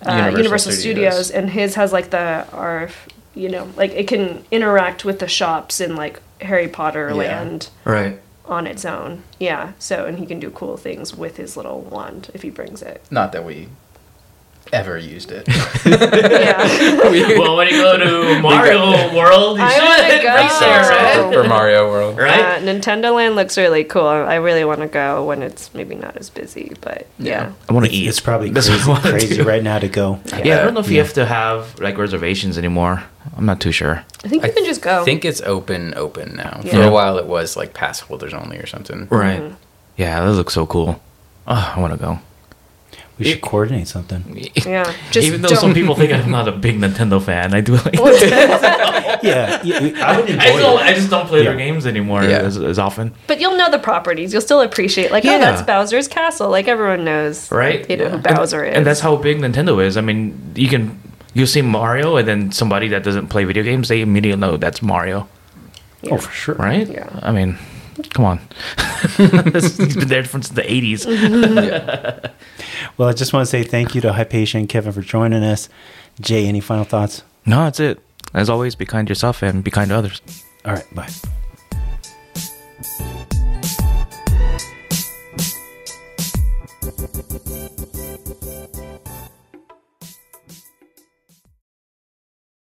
uh, Universal Universal, Studios. Studios. and his has like the our, you know, like it can interact with the shops and like Harry Potter Yeah. land right. on its own. Yeah, so and he can do cool things with his little wand if he brings it. Not that we ever used it. Yeah, well, when you go to Mario World, you I should wanna go. right there, right? for Mario World. Right? Uh, Nintendo Land looks really cool. I really want to go when it's maybe not as busy, but yeah. Yeah. I want to eat. it's probably That's crazy, what I wanna crazy do. right now to go. Yeah, I don't know if you have to have like reservations anymore. I'm not too sure. I think you can just go. I think it's open, open now. For a while, it was like pass holders only or something. Right. Mm-hmm. Yeah, that looks so cool. Oh, I want to go. We should coordinate something. yeah, just Even though don't. some people think I'm not a big Nintendo fan, I do like. Yeah, yeah, I would enjoy I just, don't. I just don't play their games anymore Yeah. as, as often. But you'll know the properties. You'll still appreciate, like, oh, Yeah. oh, that's Bowser's castle. Like everyone knows, Right? You know who And- Bowser is. And that's how big Nintendo is. I mean, you can you see Mario, and then somebody that doesn't play video games, they immediately know that's Mario, Oh, for sure. right? Yeah. I mean, come on. He's been there since the 80s. Well, I just want to say thank you to Hypatia and Kevin for joining us. Jay, any final thoughts? No, that's it. As always, be kind to yourself and be kind to others. All right, bye.